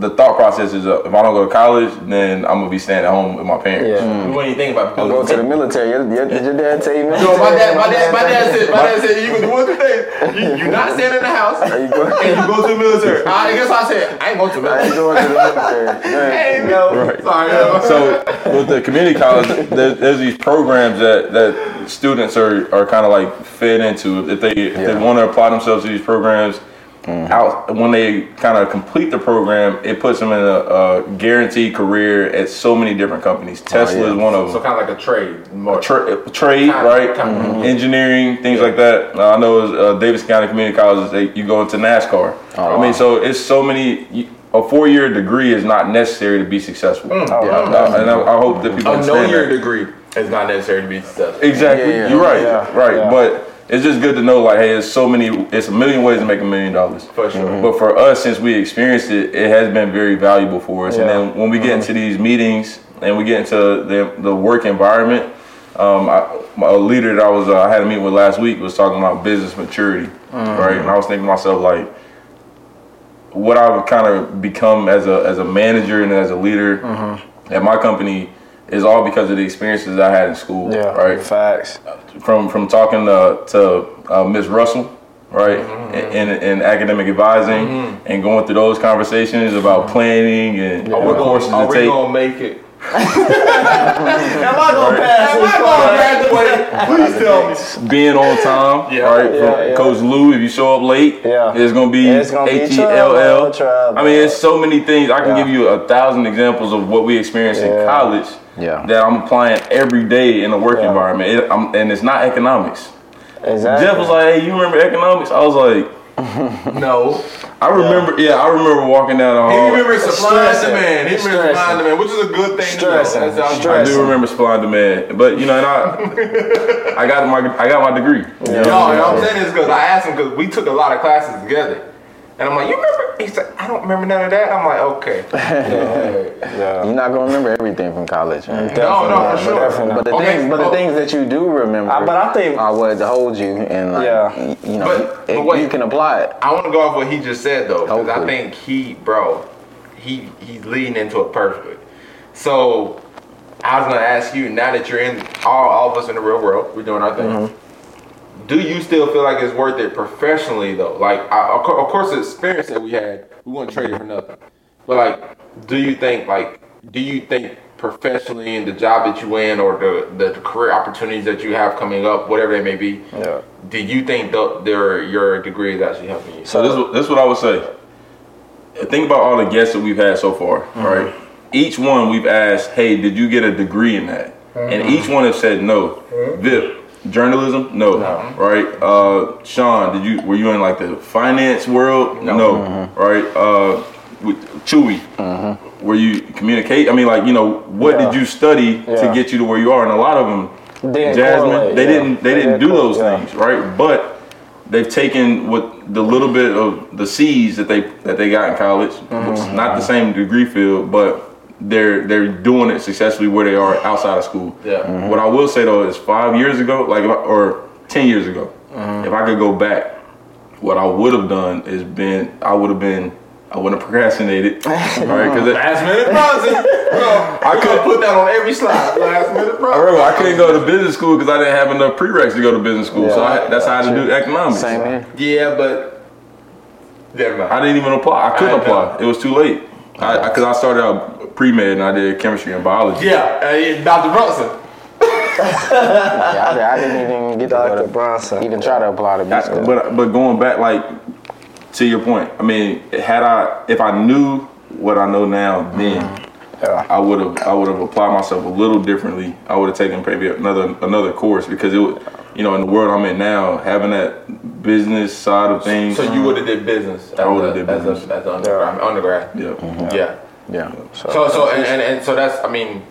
the thought process is uh, if I don't go to college, then I'm gonna be staying at home with my parents. Yeah. what do you think about Go to the military. Your- your- Did your dad tell you, man? Yo, my dad, my dad, my dad said, my dad said, you can do one of the. You, you not staying in the house, you go- and you go to the military. I guess I said, I ain't going to the I ain't going to the military. Hey, no. Right. Sorry, yo. So with the community college, there, there's these programs that, that students are, are kind of like fed into. If they if they want to apply themselves to these programs, out when they kind of complete the program, it puts them in a, a guaranteed career at so many different companies. Tesla yeah. is one of them. So kind of like a trade. More. Tra- trade, Kind- right? kind of. Mhm. Engineering, things like that. Uh, I know uh, Davidson County Community College. They, you go into NASCAR. Oh, I wow. mean, so it's so many. you- A four-year degree is not necessary to be successful. Oh, Uh, and I, I hope that people a understand no-year degree is not necessary to be successful. Exactly. Yeah, yeah. You're right. Yeah, right. yeah. But it's just good to know, like, hey, it's so many. It's a million ways to make a million dollars. For sure. But for us, since we experienced it, it has been very valuable for us. Yeah. And then when we get into these meetings and we get into the, the work environment, um, I, my a leader that I was uh, I had a meeting with last week was talking about business maturity, right? And I was thinking to myself like, what I've kind of become as a as a manager and as a leader at my company is all because of the experiences I had in school, Yeah. right? Facts. from from talking to, to uh, Ms. Russell, right, mm-hmm, mm-hmm. in, in academic advising, mm-hmm. and going through those conversations about planning and Are we what courses gonna, are we gonna make it? Am I gonna pass Am I gonna graduate? Please tell me. being on time, Yeah. right? Yeah, yeah. Coach Lou, if you show up late, Yeah. it's gonna be It's gonna be H E L trouble, L. trouble. I mean, it's so many things. I can Yeah. give you a thousand examples of what we experienced in college Yeah. that I'm applying every day in the work Yeah. environment, it, I'm, and it's not economics. Exactly. Jeff was like, "Hey, you remember economics?" I was like. No. I remember, yeah, I remember walking down the hall. He hall. remembers supply and demand. He remembers supply and demand, which is a good thing Stressing. to know. I do remember supply and demand, but you know, and I, I got my, I got my degree. You know? No, no, I'm saying this because I asked him because we took a lot of classes together. And I'm like, you remember? He said, I don't remember none of that. I'm like, okay. Yeah. You're not gonna remember everything from college, man. No, no, for sure. Definitely. But the Okay, things, but the oh. things that you do remember, I- but I think- are what hold you, and like, Yeah. you know, But- but it- wait. you can apply it. I want to go off what he just said though, because I think he, bro, he he's leading into it perfectly. So I was gonna ask you now that you're in all, all of us in the real world, we're doing our thing. Mm-hmm. Do you still feel like it's worth it professionally though? Like, I, of, course, the experience that we had, we wouldn't trade it for nothing. But like, do you think like, do you think professionally in the job that you in or the, the career opportunities that you have coming up, whatever they may be, Yeah. do you think the, their your degree is actually helping you? So this, is what- this is what I would say. think about all the guests that we've had so far, mm-hmm. right? Each one we've asked, "Hey, did you get a degree in that?" Mm-hmm. And each one has said no. Mm-hmm. Vip, journalism, no, right? Uh, Sean, did you were you in like the finance world? No, right? Uh, with Chewy, were you communicate? I mean, like you know, what Yeah. did you study to get you to where you are? And a lot of them, Didn't Jasmine, they yeah. didn't they They didn't didn't do those yeah. things, right? But they've taken what the little bit of the C's that they that they got in college, which is not the same degree field, but they're they're doing it successfully where they are outside of school. Yeah. Mm-hmm. What I will say though is five years ago, like or ten years ago, uh-huh. if I could go back, what I would have done is been I would have been I wouldn't have procrastinated, right? Because Last minute Brunson. I could have put that on every slide. Last minute I remember I couldn't go to business school because I didn't have enough prereqs to go to business school, so I, that's how I had to do economics. Same here. Yeah, but never mind. I didn't even apply. I couldn't I know. apply. It was too late. I because I, started out pre med and I did chemistry and biology. yeah, uh, Dr. Brunson. Yeah, I, I didn't even get to go Dr. to Brunson. even try to apply to That's- business. but but going back like to your point, I mean, had I if I knew what I know now then, Yeah. I would have I would have applied myself a little differently. I would have taken maybe another another course because it would, you know in the world I'm in now having that business side of things. So you would have did business. As I would've a- did as a- business. as an undergrad. I mean, undergrad. yeah. Yeah. Yeah. So so and, and, and so that's I mean,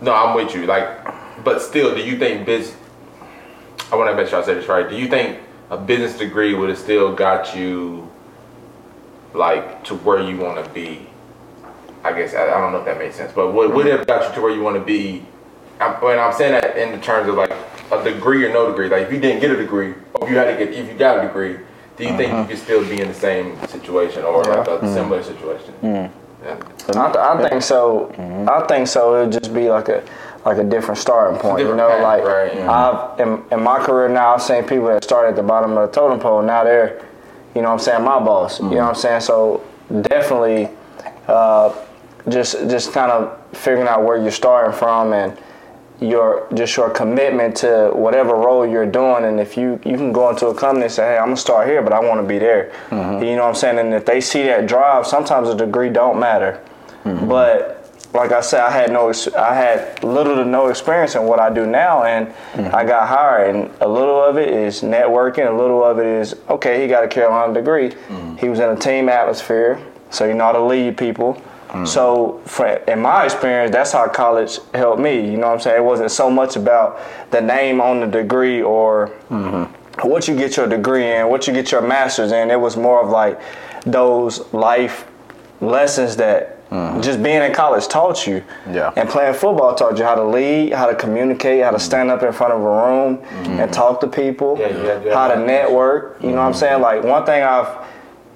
no, I'm with you. Like, but still, do you think biz? I want to make sure I say this right. Do you think a business degree would have still got you, like, to where you want to be? I guess I, I don't know if that makes sense, but would would it have got you to where you want to be? When I'm saying that in the terms of like a degree or no degree, like if you didn't get a degree, or if you had to get, if you got a degree, do you think you uh-huh. could still be in the same situation or like a similar situation? Yeah. I, th- I think so. I think so. It'll just be like a like a different starting point. different you know, path, like right, yeah. I've in, in my career now, I've seen people that started at the bottom of the totem pole. Now they're, you know, what I'm saying my boss. You know, what I'm saying. So definitely, uh, just just kind of figuring out where you're starting from and your just your commitment to whatever role you're doing. And if you you can go into a company and say hey i'm gonna start here but i want to be there. Mm-hmm. You know what i'm saying? And if they see that drive sometimes a degree don't matter. Mm-hmm. But like i said i had no i had little to no experience in what i do now and mm-hmm. i got hired. And a little of it is networking a little of it is okay he got a carolina degree. He was in a team atmosphere so you know how to lead people Mm. so, for, in my experience, that's how college helped me. You know what I'm saying? It wasn't so much about the name on the degree or mm-hmm. what you get your degree in, what you get your master's in. It was more of like those life lessons that mm-hmm. just being in college taught you. Yeah. And playing football taught you how to lead, how to communicate, how to mm-hmm. stand up in front of a room and talk to people, Yeah, you had to how to network. You know what I'm saying? Like one thing I've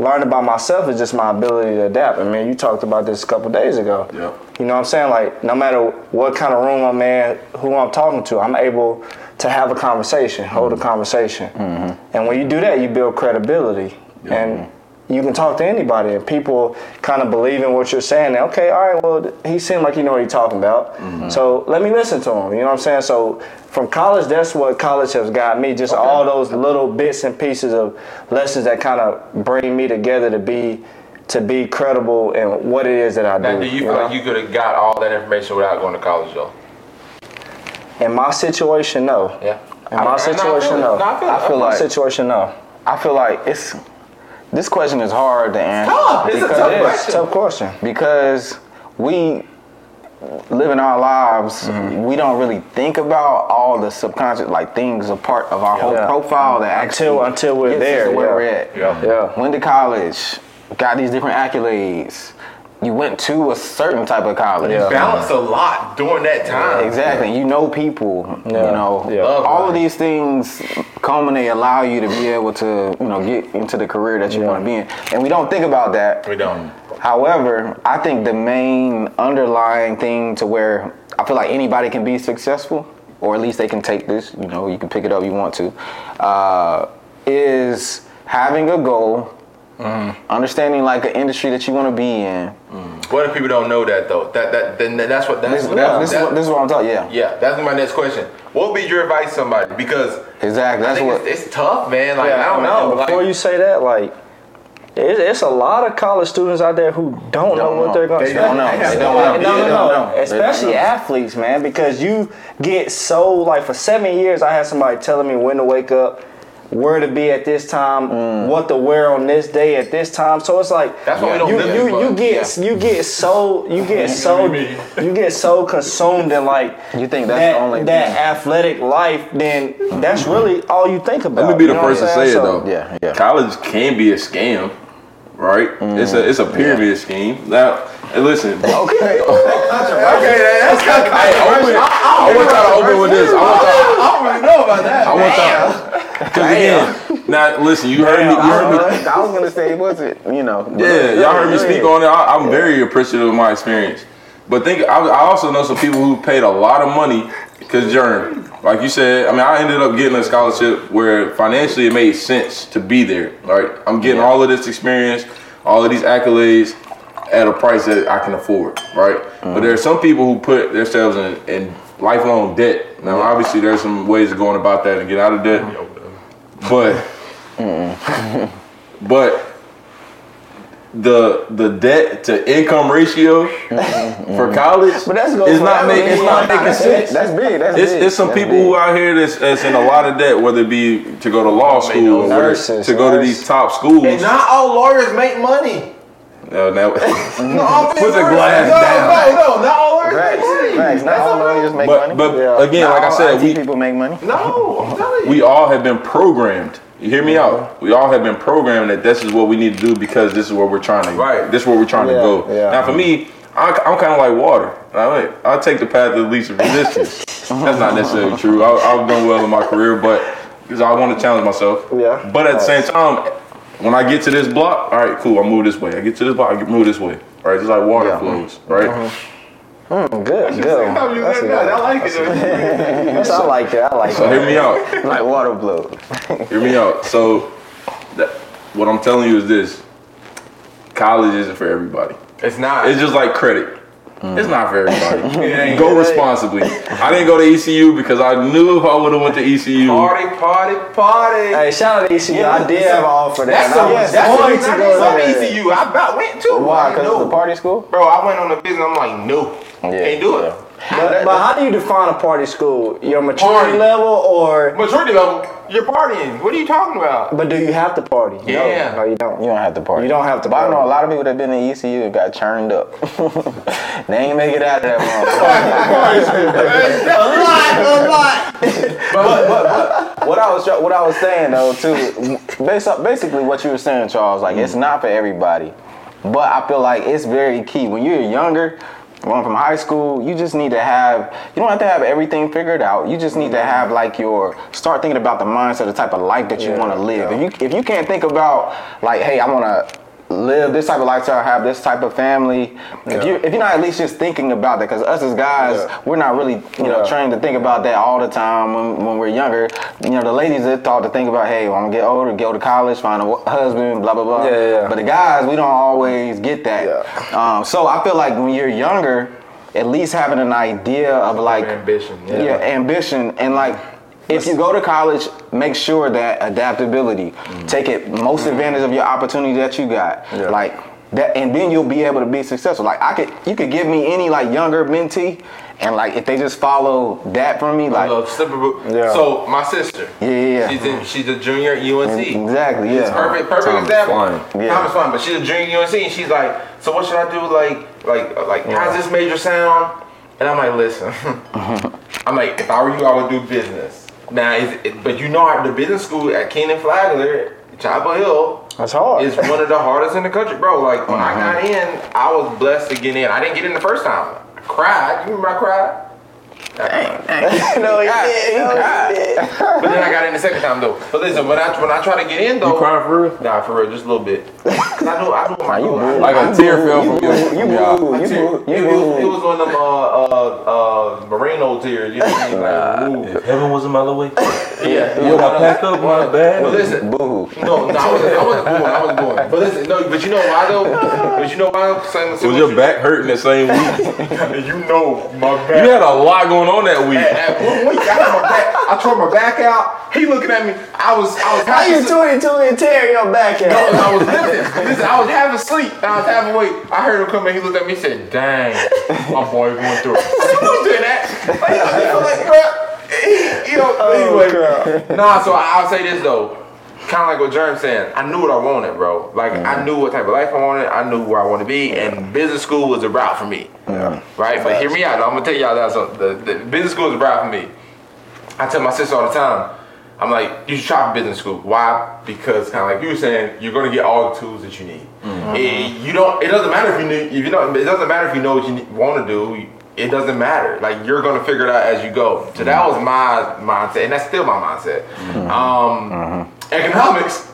learned about myself is just my ability to adapt. I mean, you talked about this a couple days ago. Yeah. You know what I'm saying? Like no matter what kind of room I'm in, who I'm talking to, I'm able to have a conversation, hold a conversation. Mm-hmm. And when you do that, you build credibility. And you can talk to anybody and people kind of believe in what you're saying. Okay, all right, well, he seemed like he know what he's talking about. Mm-hmm. So let me listen to him. You know what I'm saying? So from college, that's what college has got me. Just all those little bits and pieces of lessons that kind of bring me together to be to be credible in what it is that I Now, do. do you feel know? like you could have got all that information without going to college, though? In my situation, no. Yeah. In my I- I- situation, no, no. I feel it. I feel In my like situation, no. I feel like it's this question is hard to answer. Tough. It's a because- tough It is. question. Tough question. because we living our lives mm-hmm. we don't really think about all the subconscious like things a part of our whole Yeah. profile that Until- until we're there, where yeah. we're at Yeah. Yeah. went to college got these different accolades you went to a certain type of college Yeah. Balance a lot during that time. Exactly. You know people. Yeah. You know Yeah. all of these things culminate allow you to be able to you know get into the career that you Yeah. want to be in, and we don't think about that. We don't. However, I think the main underlying thing to where I feel like anybody can be successful, or at least they can take this, you know, you can pick it up if you want to, uh, is having a goal, Mm. understanding like an industry that you want to be in. Mm. What if people don't know that though? That that then that's what that's This, what, that- this, is what, this is what I'm talking. Yeah, yeah. That's my next question. What would be your advice to somebody? Because exactly. I That's think what. it's, it's tough, man. Like Yeah, I don't and know. Before like, you say that, like It's, it's a lot of college students out there who don't, know what they're going to They don't know. They don't No, know. no, They no, don't know. They don't Especially athletes, man, because you get so like for seven years, I had somebody telling me when to wake up, where to be at this time, Mm. what to wear on this day at this time. So it's like That's why we don't you, you, you much. get you get so you get so you get so consumed in like You think that's that, the only that thing? athletic life, then that's really all you think about. Let me be the you know first to what I'm say it saying? though. Yeah, yeah. College can be a scam, right? It's a it's a mm. pyramid scheme. Now, listen. Okay. Okay, that's kind of Hey, open, I want y'all to open with this. I want y'all. I don't really know about that. I want y'all. Because again, now listen. You heard me. You I heard me. was, I was gonna say, was it? You know. Yeah, y'all heard me speak on it. I, I'm very appreciative of my experience. But think, I, I also know some people who paid a lot of money because Jerm, like you said, I mean, I ended up getting a scholarship where financially it made sense to be there. Right, I'm getting all of this experience, all of these accolades at a price that I can afford. Right, but there are some people who put themselves in, in lifelong debt. Now, obviously, there's some ways of going about that and get out of debt. But, but the the debt to income ratio for college But that's going is not forever. making it's not making That's sense. That's big. That's It's, big. it's some That's people big. who out here that's, that's in a lot of debt, whether it be to go to law school or Nurses, to go to these top schools. And not all lawyers make money. No, now- No, I'm Put the glass no, down. No, no, not all lawyers Facts. make money. Facts. Not That's all all right. lawyers make but money. but Yeah. again, Not like I said, IT we people make money. No, I'm telling you. we all have been programmed. You hear me out? We all have been programmed that this is what we need to do because this is where we're trying to. Right. This is where we're trying Yeah, to go. yeah. Now, for me, I, I'm kind of like water. I I take the path of least resistance. That's not necessarily true. I, I've done well in my career, but because I want to challenge myself. Yeah. But at the same time, when I get to this block, all right, cool. I move this way. I get to this block, I move this way. All right, just like water Yeah. flows. Right. Mm-hmm. Mm, good, good. one. I'm That's using a that. good I one. like it. That's- I like that. I like So that. hear me out. Like water flows. Hear me out. So, that, what I'm telling you is this: college isn't for everybody. It's not. It's just like credit. It's not for everybody. Go responsibly. I didn't go to ECU because I knew if I would have went to ECU. Party, party, party. Hey, shout out to ECU. I did have an offer there. That's and I that's going some, to that's go some there. ECU. I about went to. Why? Because know. it's a party school. Bro, I went on the business. I'm like, no, can't do it. But, but how do you define a party school? Your maturity Party. level, or maturity level, you're partying. What are you talking about? but do you have to party? Yeah. No, no you don't. You don't have to party. You don't have to But I know party. a lot of people that been in ECU that got churned up. they ain't make it out of that motherfucker. but, but, but what I was what I was saying though too, based up basically what you were saying, Charles. Like it's mm-hmm. not for everybody, but I feel like it's very key when you're younger. Going from high school, you just need to have. You don't have to have everything figured out. You just need to have like your start thinking about the mindset, the type of life that you Yeah, want to live. yeah. If you if you can't think about like, hey, I want to live this type of lifestyle, have this type of family. If you if you're not at least just thinking about that, because us as guys, Yeah. we're not really you know Yeah. trained to think about that all the time when, when we're younger. You know, the ladies are taught to think about, hey, when I get older, go to college, find a husband, blah blah blah. Yeah, yeah, yeah. But the guys, we don't always get that. Yeah. Um, so I feel like when you're younger, at least having an idea of like Ambition. yeah, Yeah. ambition and like if you go to college make sure that adaptability take it most advantage of your opportunity that you got Yeah. like that and then you'll be able to be successful like i could you could give me any like younger mentee and like if they just follow that from me like Love slipper boot. Yeah. So my sister. Yeah, yeah, yeah. She's in, she's a junior at UNC. Mm, exactly yeah Perfect, perfect Time example. flying. Yeah. Time is flying, but she's a junior at UNC, and she's like, "So what should I do? Like, like, like, how's this major sound?" And I'm like, "Listen, I'm like, if I were you, I would do business. Now, is it, but you know, how the business school at Kenan-Flagler, Chapel Hill, That's hard. is one of the hardest in the country, bro. Like when I got mm-hmm. in, I was blessed to get in. I didn't get in the first time. I cried. You remember I cried? no, he did. No, he did. But then I got in the second time though. But listen, when I when I try to get in though, You crying for real? Nah, for real, just a little bit. 'Cause I do, I do my you goal. boo. Like a tear fell from your. you from your- boo, you boo, It you was, it was one of them uh, uh, uh, merino tears. You know what I mean? Like, ooh. If heaven was a mile away. yeah. You gotta pack up my bag. But listen, boo no, no, I wasn't, I wasn't going. I wasn't going. But listen, no, but you know why though? But you know why? Same, same Was your back hurting that same week? You know my back. You had a lot going going on that week? At one week, I had my back. I tore my back out. He looking at me. I was, I was. How you 22 and tear your back out? No. I was listen, listen, I was having sleep. I was having weight. I heard him come in. He looked at me. and said, "Dang, my boy going through it." He was doing that. Like, I was like, bro, you know. Oh, anyway, nah. So I, I'll say this though. Kind of like what Jerm saying. I knew what I wanted, bro. Like I mm. knew what type of life I wanted. I knew where I want to be, and business school was the route for me. Right. But hear me out. I'm gonna tell y'all that something. The, the business school is the route for me. I tell my sister all the time. I'm like, you should try for business school. Why? Because kind of like you were saying, you're gonna get all the tools that you need. Mm. It- you don't. It doesn't matter if you need. If you know, it doesn't matter if you know what you want to do. It doesn't matter. Like you're gonna figure it out as you go. So that mm. was my mindset, and that's still my mindset. Um, uh-huh. Economics.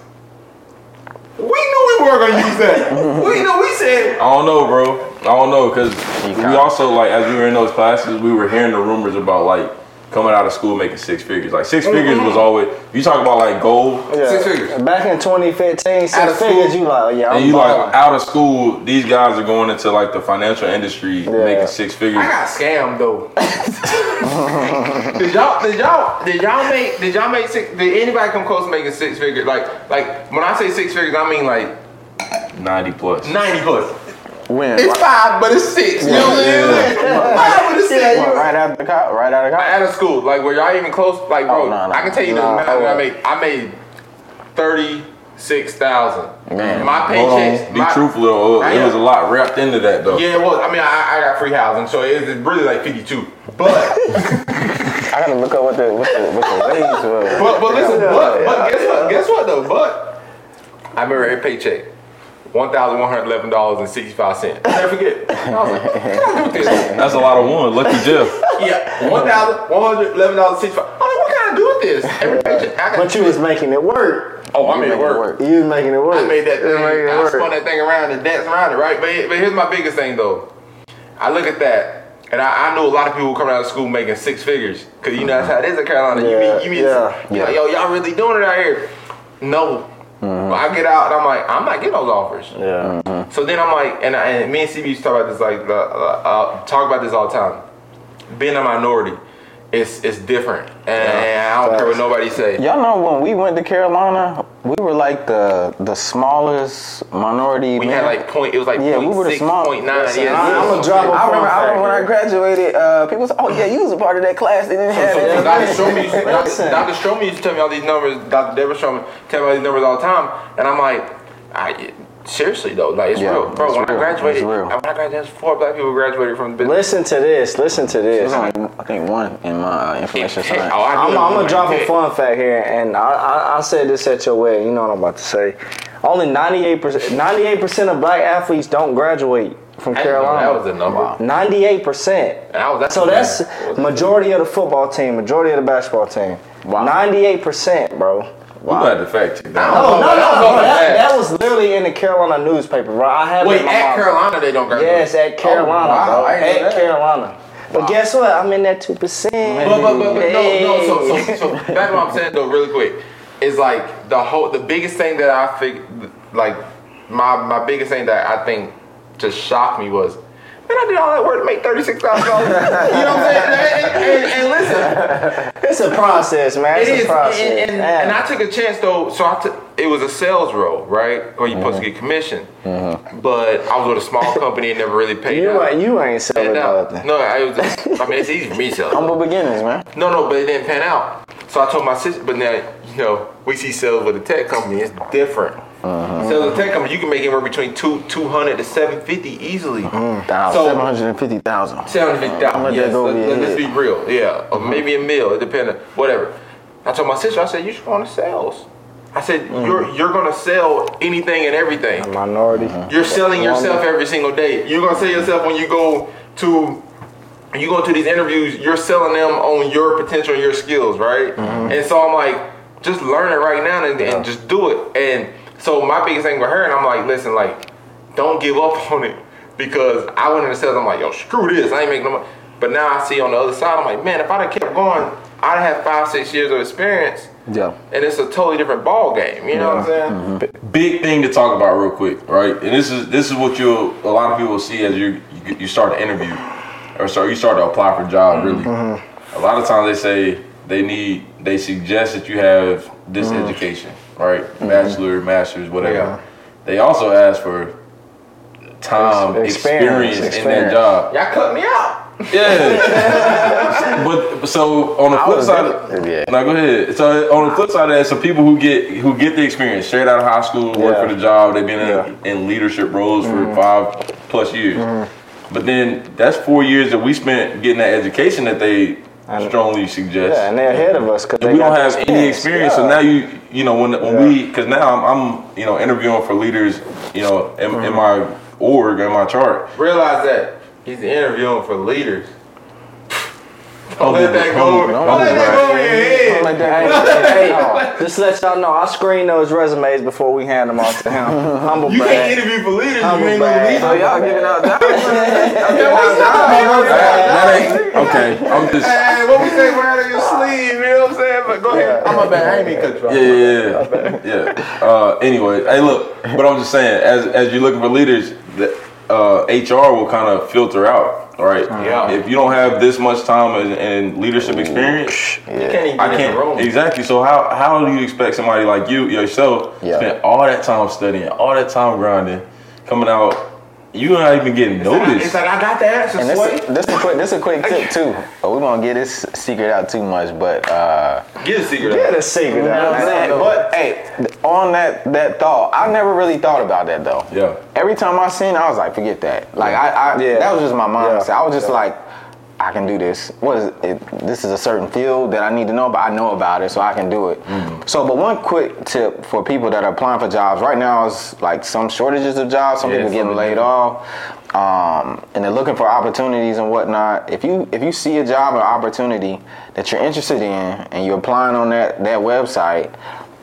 We knew we weren't gonna use that. we knew. We said I don't know, bro. I don't know because we also like as we were in those classes, we were hearing the rumors about like coming out of school making six figures. Like 6 figures was always you talk about like gold, Six figures. Back in 2015, six Out of school. you like, oh, yeah, I'm and you balling. like out of school. These guys are going into like the financial industry making six figures. I got scammed though. did y'all did y'all did y'all make did y'all make six did anybody come close to making six figures? Like like when I say six figures, I mean like Ninety plus. ninety plus. When? It's five, but it's six. You know what I'm saying? Five, but it's six. What, right out of the co- right out of college. Out of school, like were y'all even close? Like bro, Oh, no, no. I can tell you No, the amount I I made. I made thirty six thousand. Man, my Hold paychecks. be my- truthful though. I It was a lot wrapped into that though. Yeah, it was. I mean, I, I got free housing, so it's really like fifty two. But I gotta look up what the what the, what the wage was. But but listen, Yeah, but, but yeah, guess what? Guess what though? But I remember every paycheck. One thousand one hundred eleven dollars and sixty five cents. Never forget. I was like, what can I do with this? That's a lot of one. Lucky Jeff. Yeah, one thousand one hundred eleven dollars sixty five. I'm like, what can I do with this? Every paycheck. I got But you was making it work. oh, I made it work. work. You was making it work. I made that thing. making it I work. spun that thing around and danced around it, right? But, but here's my biggest thing though. I look at that. And I, I know a lot of people coming out of school making six figures. Cause you know that's how it is in Carolina. Yeah, you meet, you meet, yeah, you like, yo, y'all really doing it out here. No. But I get out and I'm like, I'm not getting those offers. Yeah. So then I'm like, and, I, and me and CB used to talk about this, like, uh, uh, talk about this all the time. Being a minority, it's it's different, and, I don't care what nobody say. Y'all know when we went to Carolina, we were like the the smallest minority. We man. had like point, it was like Yeah, we point were the small- point nine. Listen, yeah, I- yeah. I'ma drop a I remember, I remember when I graduated, uh, people said, "Oh yeah, you was a part of that class." They didn't have So, so. Dr. Stroman used to, Dr. Listen. Used to tell me all these numbers. Dr. Deborah Stroman tell me all these numbers all the time, and I'm like, I seriously though, like it's Yeah, real, bro. it's when I graduated, it's real. when I graduated, there's four black people graduated from the business. Listen to this. Listen to this. There's I think one in my uh, information Hey, science. oh, I I'm, I'm gonna drop a fun fact here, and I, I, I said this at your wedding. You know what I'm about to say. Only 98 percent, 98 percent of black athletes don't graduate from I Carolina. That was the number. 98 percent. And I was that's So that's was- majority of the football team, majority of the basketball team. Wow. 98 percent, bro. We had to fact check that. Oh, No, no, no. on That, that was literally in the Carolina newspaper, bro. I have it Wait, at mouth. Carolina they don't graduate. Yes, at oh, Carolina, Oh, wow, bro. I At that. Carolina. But guess what? I'm in that two percent. But, but, but, but no, no. So, so, so back to what I'm saying though, really quick, is like the whole, the biggest thing that I think, like my my biggest thing that I think just shocked me was, man, I did all that work to make thirty six thousand dollars. You know what I'm saying? And, and, and listen, It's a process, man. It's it a process. and, and, and I took a chance though. So I took it was a sales role, right? Where you're supposed to mm-hmm. get commission, mm-hmm. but I was with a small company and never really paid you out. ain't you ain't selling uh, nothing. no, I was. I mean, it's easy for me to sell. Humble beginnings, man. No, no, but it didn't pan out. So I told my sister, but now, you know, we see sales with a tech company, it's different. Sales with a tech company, you can make anywhere between two, 200 to 750 easily. Uh-huh. Thousand, So- seven hundred and fifty thousand. 750 I'ma let yes, let, let, us be real. Yeah, or uh-huh. maybe a meal, it depends, whatever. I told my sister, I said, you should go on to sales. I said, mm-hmm. you're you're gonna sell anything and everything. Minority. You're uh-huh. selling yourself every single day. You're gonna sell yourself when you go to you go to these interviews. You're selling them on your potential, and your skills, right? Mm-hmm. And so I'm like, just learn it right now and, and just do it. And so my biggest thing with her, and I'm like, listen, like, don't give up on it because I went in into sales. I'm like, yo, screw this. I ain't making no money. But now I see on the other side, I'm like, man, if I'd have kept going, I'd have five, six years of experience. Yeah. And it's a totally different ball game. You know what I'm saying? Mm-hmm. big thing to talk about real quick, right? And this is this is what you will a lot of people will see as you you, you start to interview, or so you start to apply for a job. Really, mm-hmm. a lot of times they say they need, they suggest that you have this mm. education, right? Mm-hmm. Bachelor, master's, whatever. Yeah. They also ask for time, Ex- experience, experience, in that job. Y'all cut me out. Yeah. but so on the flip side, definitely- yeah. no, go ahead. So on the flip side of that, some people who get who get the experience straight out of high school, work for the job, they've been in, Yeah. in leadership roles Mm-hmm. for five plus years. Mm-hmm. But then that's four years that we spent getting that education that they And- strongly suggest. Yeah, and they're ahead of us because And we don't have any experience, so now you you know when when Yeah. we because now I'm, I'm you know interviewing for leaders you know in, Mm-hmm. in my org in my chart. Realize that he's interviewing for leaders. Don't Let that go. don't- Don't don't let that that. go over your head. Like that. Hey, hey, just to let y'all know, I screen those resumes before we hand them off to him. Humble You can't interview for leaders. Humble You ain't gonna brag. lead So y'all giving out jobs? That ain't okay. I'm just Hey, what we say, wear out of your sleeve, you know what I'm saying? But go ahead. I'm a bad. I ain't mean to cut you off. Yeah, yeah, yeah. yeah. Uh, anyway, hey, look, but I'm just saying, as as you're looking for leaders, the uh, HR will kind of filter out, right? Yeah. If you don't have this much time and, and leadership experience, You can't even I get in the room. can't exactly. So how how do you expect somebody like you yourself Yeah. spend all that time studying, all that time grinding, coming out? You're not even getting noticed. It's noticed. like I got the answer, And this, Sway. this a quick this a quick tip too. But we won't get this secret out too much, but uh Get a secret. Get out. a secret you know what I'm out. saying? But hey, on that that thought, I never really thought about that though. Yeah. Every time I seen, it, I was like, forget that. Like I, I Yeah. that was just my mindset. Yeah. I was just like, I can do this. What is it? This is a certain field that I need to know, but I know about it, so I can do it. Mm-hmm. So, but one quick tip for people that are applying for jobs right now is like some shortages of jobs. Some Yeah, people getting laid off, um, and they're looking for opportunities and whatnot. If you if you see a job or opportunity that you're interested in and you're applying on that that website,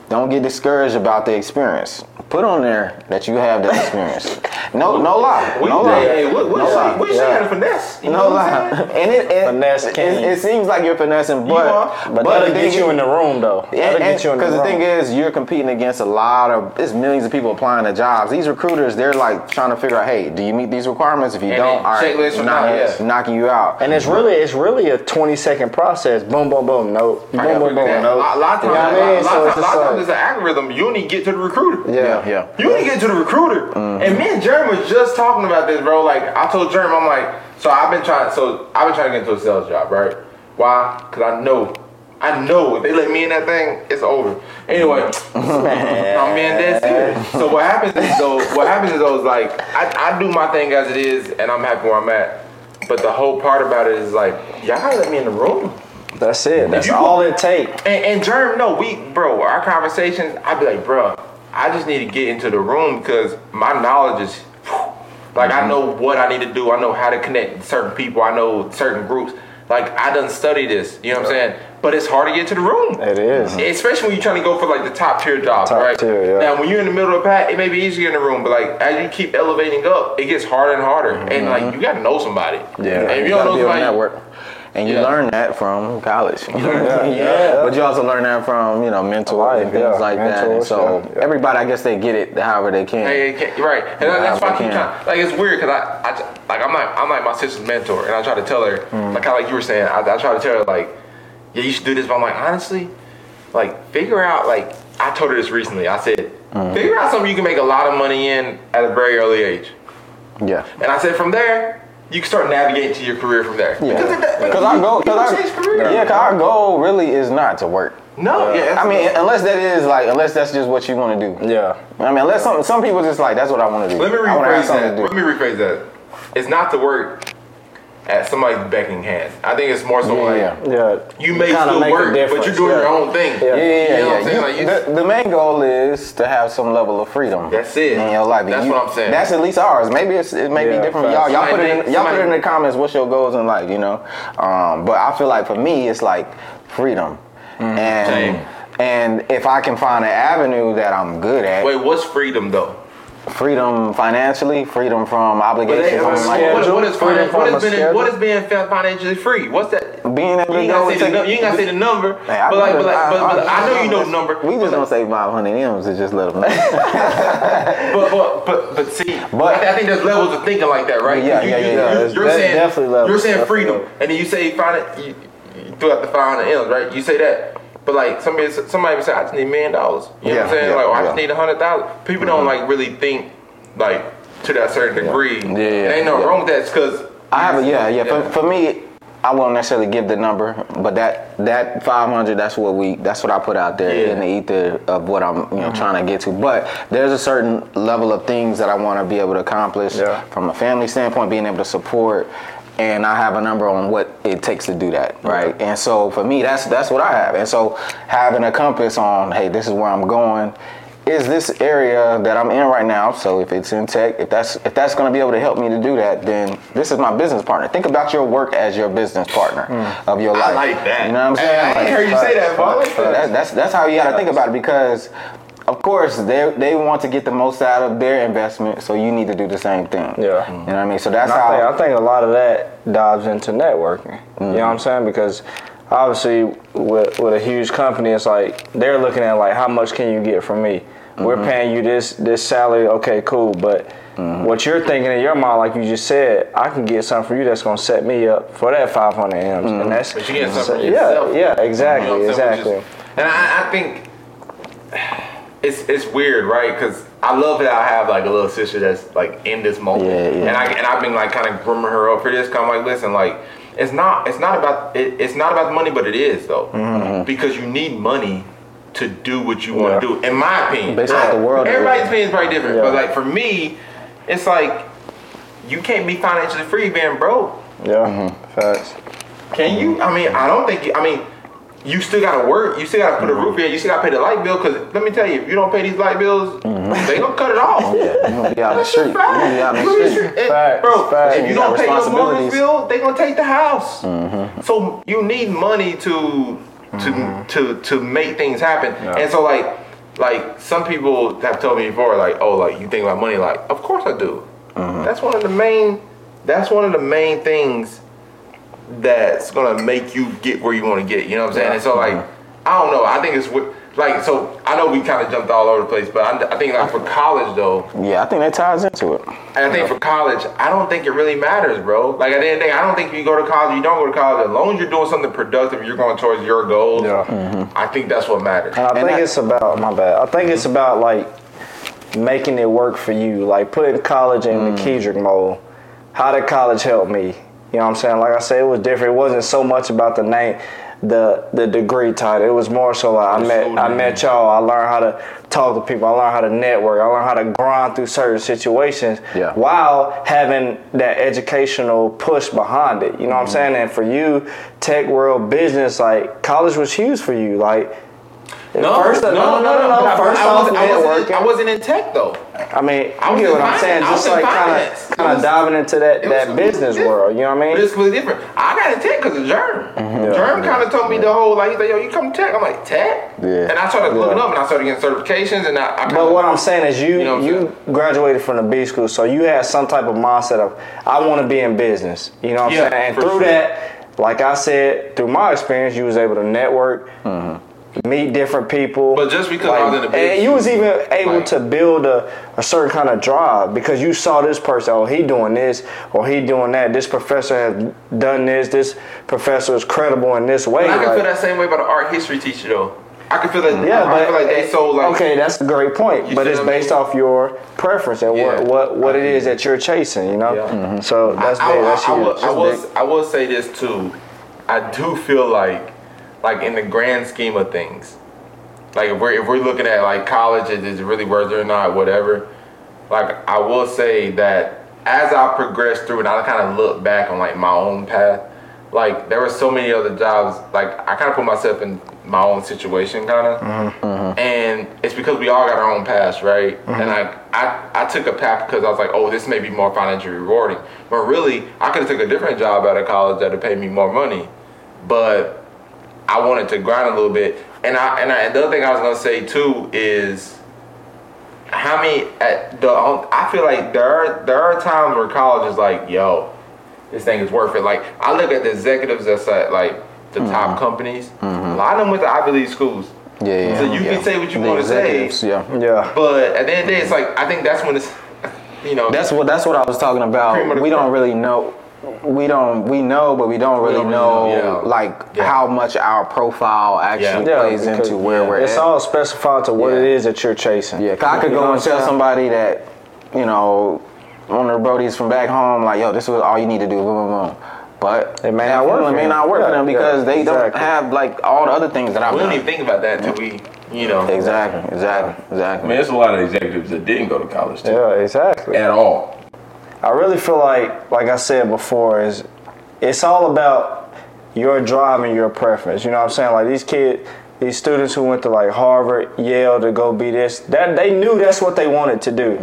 don't get discouraged about the experience. Put on there that you have that experience. No, no lie. We, no lie. hey, hey, what, what no you say? lie. What you say? Yeah. Had a finesse. You No know what lie. I'm? And it, it, Finesse it, king. it seems like you're finessing, but are. But, but that'll get you is- in the room though. That'll get you in the because room. the thing is, you're competing against a lot of it's millions of people applying to jobs. These recruiters, they're like trying to figure out, hey, do you meet these requirements? If you And don't, all right, checklist knock- not, yeah. knocking you out. And it's really it's really a 20 second process. Boom, boom, boom. Nope. Boom, boom, figure boom. that. Nope. A lot of times, know what I mean? a lot of times, a lot of times it's an algorithm. You only get to the recruiter. yeah. Yeah. You only get to the recruiter. Mm-hmm. And me and Jeremy was just talking about this, bro. Like I told Jeremy, I'm like, so I've been trying. So I've been trying to get into a sales job, right? Why? Because I know, I know if they let me in that thing, it's over. Anyway, I'm being dead serious. So what happens is though, what happens is though, is like I, I do my thing as it is, and I'm happy where I'm at. But the whole part about it is like, y'all gotta let me in the room. That's it. That's all it takes. And, and Jerm, no, we, bro, our conversations, I'd be like, bro, I just need to get into the room because my knowledge is, like, I mm-hmm. know what I need to do. I know how to connect certain people. I know certain groups. Like, I done study this, you know what I'm saying? But it's hard to get to the room. It is. Especially when you're trying to go for like the top tier jobs, Top right? tier, yeah. Now, when you're in the middle of the pack, it may be easier in the room, but like as you keep elevating up, it gets harder and harder. And like mm-hmm. you got to know somebody. Yeah, And if you you don't gotta know be able to somebody, network. And you Yeah. learn that from college. Yeah, yeah. But you also learn that from, you know, mentors Life, and things like that. And so everybody, I guess they get it however they can. Hey, right, and that's why I keep trying. Like it's weird because I, I, like I'm like I'm like my sister's mentor, and I try to tell her, Mm. like kind of like you were saying, I, I try to tell her like, yeah, you should do this. But I'm like, honestly, like figure out like I told her this recently. I said, Mm. figure out something you can make a lot of money in at a very early age, Yeah. and I said from there you can start navigating to your career from there. Yeah. Because it- Because you- our goal, you cause can change our, career. our goal really is not to work. No, yeah. that's- I mean, unless that is like, unless that's just what you want to do. Yeah. I mean, unless some some people just like that's what I want to do. Let me I wanna have rephrase that. Let me rephrase that. It's not to work at somebody's beckoning hand. I think it's more so like Yeah. Yeah. you may Kinda still make a work, but you're doing yeah. your own thing. Yeah. Yeah, yeah, You know what yeah. I'm saying? Like, you- the, the main goal is to have some level of freedom. That's it. In your life. That's You- what I'm saying. That's at least ours. Maybe it's, it may Yeah, be different for y'all. Y'all put it in, y'all put it in the comments. What's your goals in life? You know. Um, but I feel like for me, it's like freedom, Mm-hmm. and Same. and if I can find an avenue that I'm good at, Wait, what's freedom though? Freedom financially, freedom from But obligations. they- something what, like what, what is Freedom finan- what from is being what is being financially free? What's that? Being able You to ain't go gotta say the, you ain't gotta say the number, Hey, I but like, know but like, that. but, but I know you know the number. We number. just but, gonna say 500 M's to just let them know. but, but, but, but see, But- I, th- I think there's levels of thinking like that, right? Yeah, you, yeah, you, yeah, You, you're, saying definitely levels, you're saying definitely freedom, levels. and then you say find it. You, you threw out the 500 M's, right? You say that. But like somebody, somebody would say, I just need a million dollars. You know what I'm saying? yeah, like, oh, I just need a hundred thousand. People don't mm-hmm. like really think like to that certain degree. Yeah, yeah, There ain't no yeah. wrong with that. It's because I have a yeah, yeah. For, for me, I won't necessarily give the number, but that that 500, that's what we, that's what I put out there Yeah. in the ether of what I'm, you know, mm-hmm. trying to get to. But there's a certain level of things that I want to be able to accomplish Yeah. from a family standpoint, being able to support. And I have a number on what it takes to do that, right? And so for me, that's that's what I have. And so having a compass on, hey, this is where I'm going. Is this area that I'm in right now? So if it's in tech, if that's if that's going to be able to help me to do that, then this is my business partner. Think about your work as your business partner hmm. of your life. I like that. You know what I'm saying? I Like, heard you say that, Paul. that, that's that's how you got to think about it because, of course, they they want to get the most out of their investment, so you need to do the same thing. Yeah. you know what I mean. So that's And I think, how. I think a lot of that dives into networking. You know mm-hmm. what I'm saying? Because obviously, with, with a huge company, it's like they're looking at like how much can you get from me? We're mm-hmm. paying you this this salary. Okay, cool. But mm-hmm. what you're thinking in your mind, like you just said, I can get something for you that's gonna set me up for that 500 m's, and that's But you get something for yeah, yourself. yeah, You know exactly, what I'm saying? Which exactly. is- and I, I think it's it's weird, right? Because I love that I have like a little sister that's like in this moment, Yeah, yeah. and I and I've been like kind of grooming her up for this. Kind I'm like, listen, like it's not it's not about it, it's not about the money, but it is though, Mm-hmm. because you need money to do what you want to do. In my opinion, Based off the world everybody's opinion is probably different, but like for me, it's like you can't be financially free being broke. Yeah, facts. Can you? I mean, I don't think. You, I mean, you still gotta work. You still gotta put a mm-hmm. roof in. You still gotta pay the light bill. Cause let me tell you, if you don't pay these light bills, mm-hmm. they gonna cut it off. You're gonna be out in the street. You're gonna be out in the street. just- and, Bro, facts. if you You don't pay your mortgage bill, they gonna take the house. Mm-hmm. So you need money to to to to make things happen. And so like like some people have told me before, like, oh, like you think about money, like, of course I do. That's one of the main. That's one of the main things that's gonna make you get where you want to get. You know what I'm saying? And so like, I don't know. I think it's wi- like so. I know we kind of jumped all over the place, but I, I think like for college though, Yeah, I think that ties into it. and I think for college, I don't think it really matters, bro. Like at the end of the day, I don't think if you go to college, you don't go to college. As long as you're doing something productive, you're going towards your goals. Yeah. Mm-hmm. I think that's what matters. And I And think that- it's about my bad. I think it's mm-hmm. about like making it work for you, like putting college in the mm. Kedrick mold. How did college help me? You know what I'm saying? Like I said, it was different. It wasn't so much about the name, the the degree title. It was more so like I met I met y'all. I learned how to talk to people. I learned how to network. I learned how to grind through certain situations Yeah. while having that educational push behind it. You know what I'm saying? And for you, tech world business, like college was huge for you. Like First, no, no, no, no, no. But I- First I, off, I, wasn't in, networking. I wasn't in tech though. I mean, I get what I'm saying? Just like kind of kind of diving into that that business different. world. You know what I But mean? it's completely different. I got in tech because of Jerm. Mm-hmm. Yeah. Jerm kind of told me the whole like, he's like, yo, you come to tech. I'm like, tech? Yeah. And I started Yeah. looking up and I started getting certifications and I. I But what I'm saying is, you You know you graduated from the B school, so you had some type of mindset of I want to be in business. You know what I'm Yeah, saying? And through sure. that, like I said, through my experience, you was able to network. Mm-hmm. Meet different people, But just because I was in the and you was even able like- to build a, a certain kind of drive because you saw this person, oh, he doing this or he doing that. This professor has done this. This professor is credible in this way. I can like- feel that same way about an art history teacher though. I can feel that. yeah, I but feel like they so like. okay, that's a great point. But it's what I mean? based off your preference and Yeah. what what, what it is that you're chasing. You know, Yeah. Mm-hmm. so that's I, big. I, That's I, huge. will, I, will. I will say this too. I do feel like, like in the grand scheme of things, like if we're if we're looking at like college, is it really worth it or not, whatever. Like I will say that as I progressed through and I kind of look back on like my own path, like there were so many other jobs. Like I kind of put myself in my own situation, kind of, mm-hmm. mm-hmm. and it's because we all got our own paths, right? Mm-hmm. And I, I I took a path because I was like, oh, this may be more financially rewarding, but really I could have took a different job out of college that would pay me more money, but I wanted to grind a little bit. And I and, I, and the other thing I was gonna say too is how many at the um, I feel like there are there are times where college is like, yo, this thing is worth it. Like I look at the executives that's at like the mm-hmm. top companies. Mm-hmm. A lot of them went to Ivy League schools. Yeah, yeah. So you yeah. can say what you The want to say, Yeah. Yeah. but at the end of the day, it's like I think that's when it's, you know, That's what that's what I was talking about. We don't really know. We don't. We know, but we don't really don't really know, know, yeah. like Yeah. how much our profile actually Yeah. plays because, into where yeah, we're It's at. all specified to what Yeah. it is that you're chasing. Yeah, 'cause I could You go and tell somebody that, you know, one of the Brodies from back home, like, yo, this is all you need to do, boom, boom, boom. But It may that not work It may not work for Yeah, them yeah, because they don't have like all the other things that I've we don't even think about that until we, you know, Exactly, exactly, I exactly. mean, there's a lot of executives that didn't go to college too, Yeah, exactly. at all. I really feel like, like I said before, is it's all about your drive and your preference. You know what I'm saying? Like these kids, these students who went to like Harvard, Yale to go be this, that they knew that's what they wanted to do.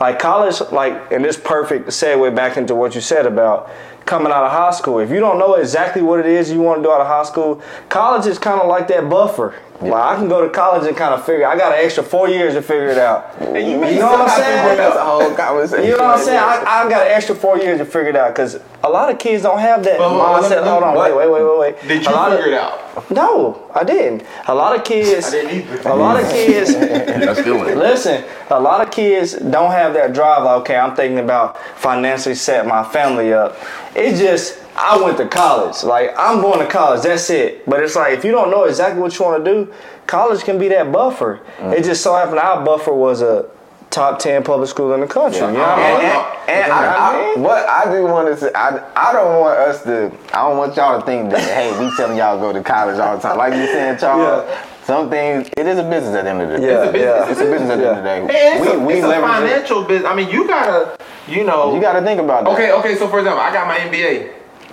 Like college, like and this perfect segue back into what you said about coming out of high school. If you don't know exactly what it is you want to do out of high school, college is kind of like that buffer. Like I can go to college and kind of figure. I got an extra four years to figure it out. you, You know what I'm saying? That's a whole conversation. You know what I'm saying? I, I got an extra four years to figure it out because a lot of kids don't have that But hold on, mindset. let Hold on, wait, wait, wait, wait, wait. did A you lot figure of, it out? No, I didn't. A lot of kids. I didn't either. A lot of kids. That's still. Listen, a lot of kids don't have that drive. Like, okay, I'm thinking about financially set my family up. It's just I went to college. Like I'm going to college. That's it. But it's like if you don't know exactly what you want to do, college can be that buffer. Mm. It just so happened our buffer was a top ten public school in the country. You know what I And, mean? and, and I, I, what I do want to say, I, I don't want us to, I don't want y'all to think that, hey, we telling y'all go to college all the time. Like you saying, Charles, Yeah. some things, it is a business at the end of the day. Yeah, It's a business. yeah. It's a business at the end of the And day. it's a, it's a leverage it. financial business. I mean, you gotta, you know, You got to think about that. Okay, okay. So for example, I got my MBA,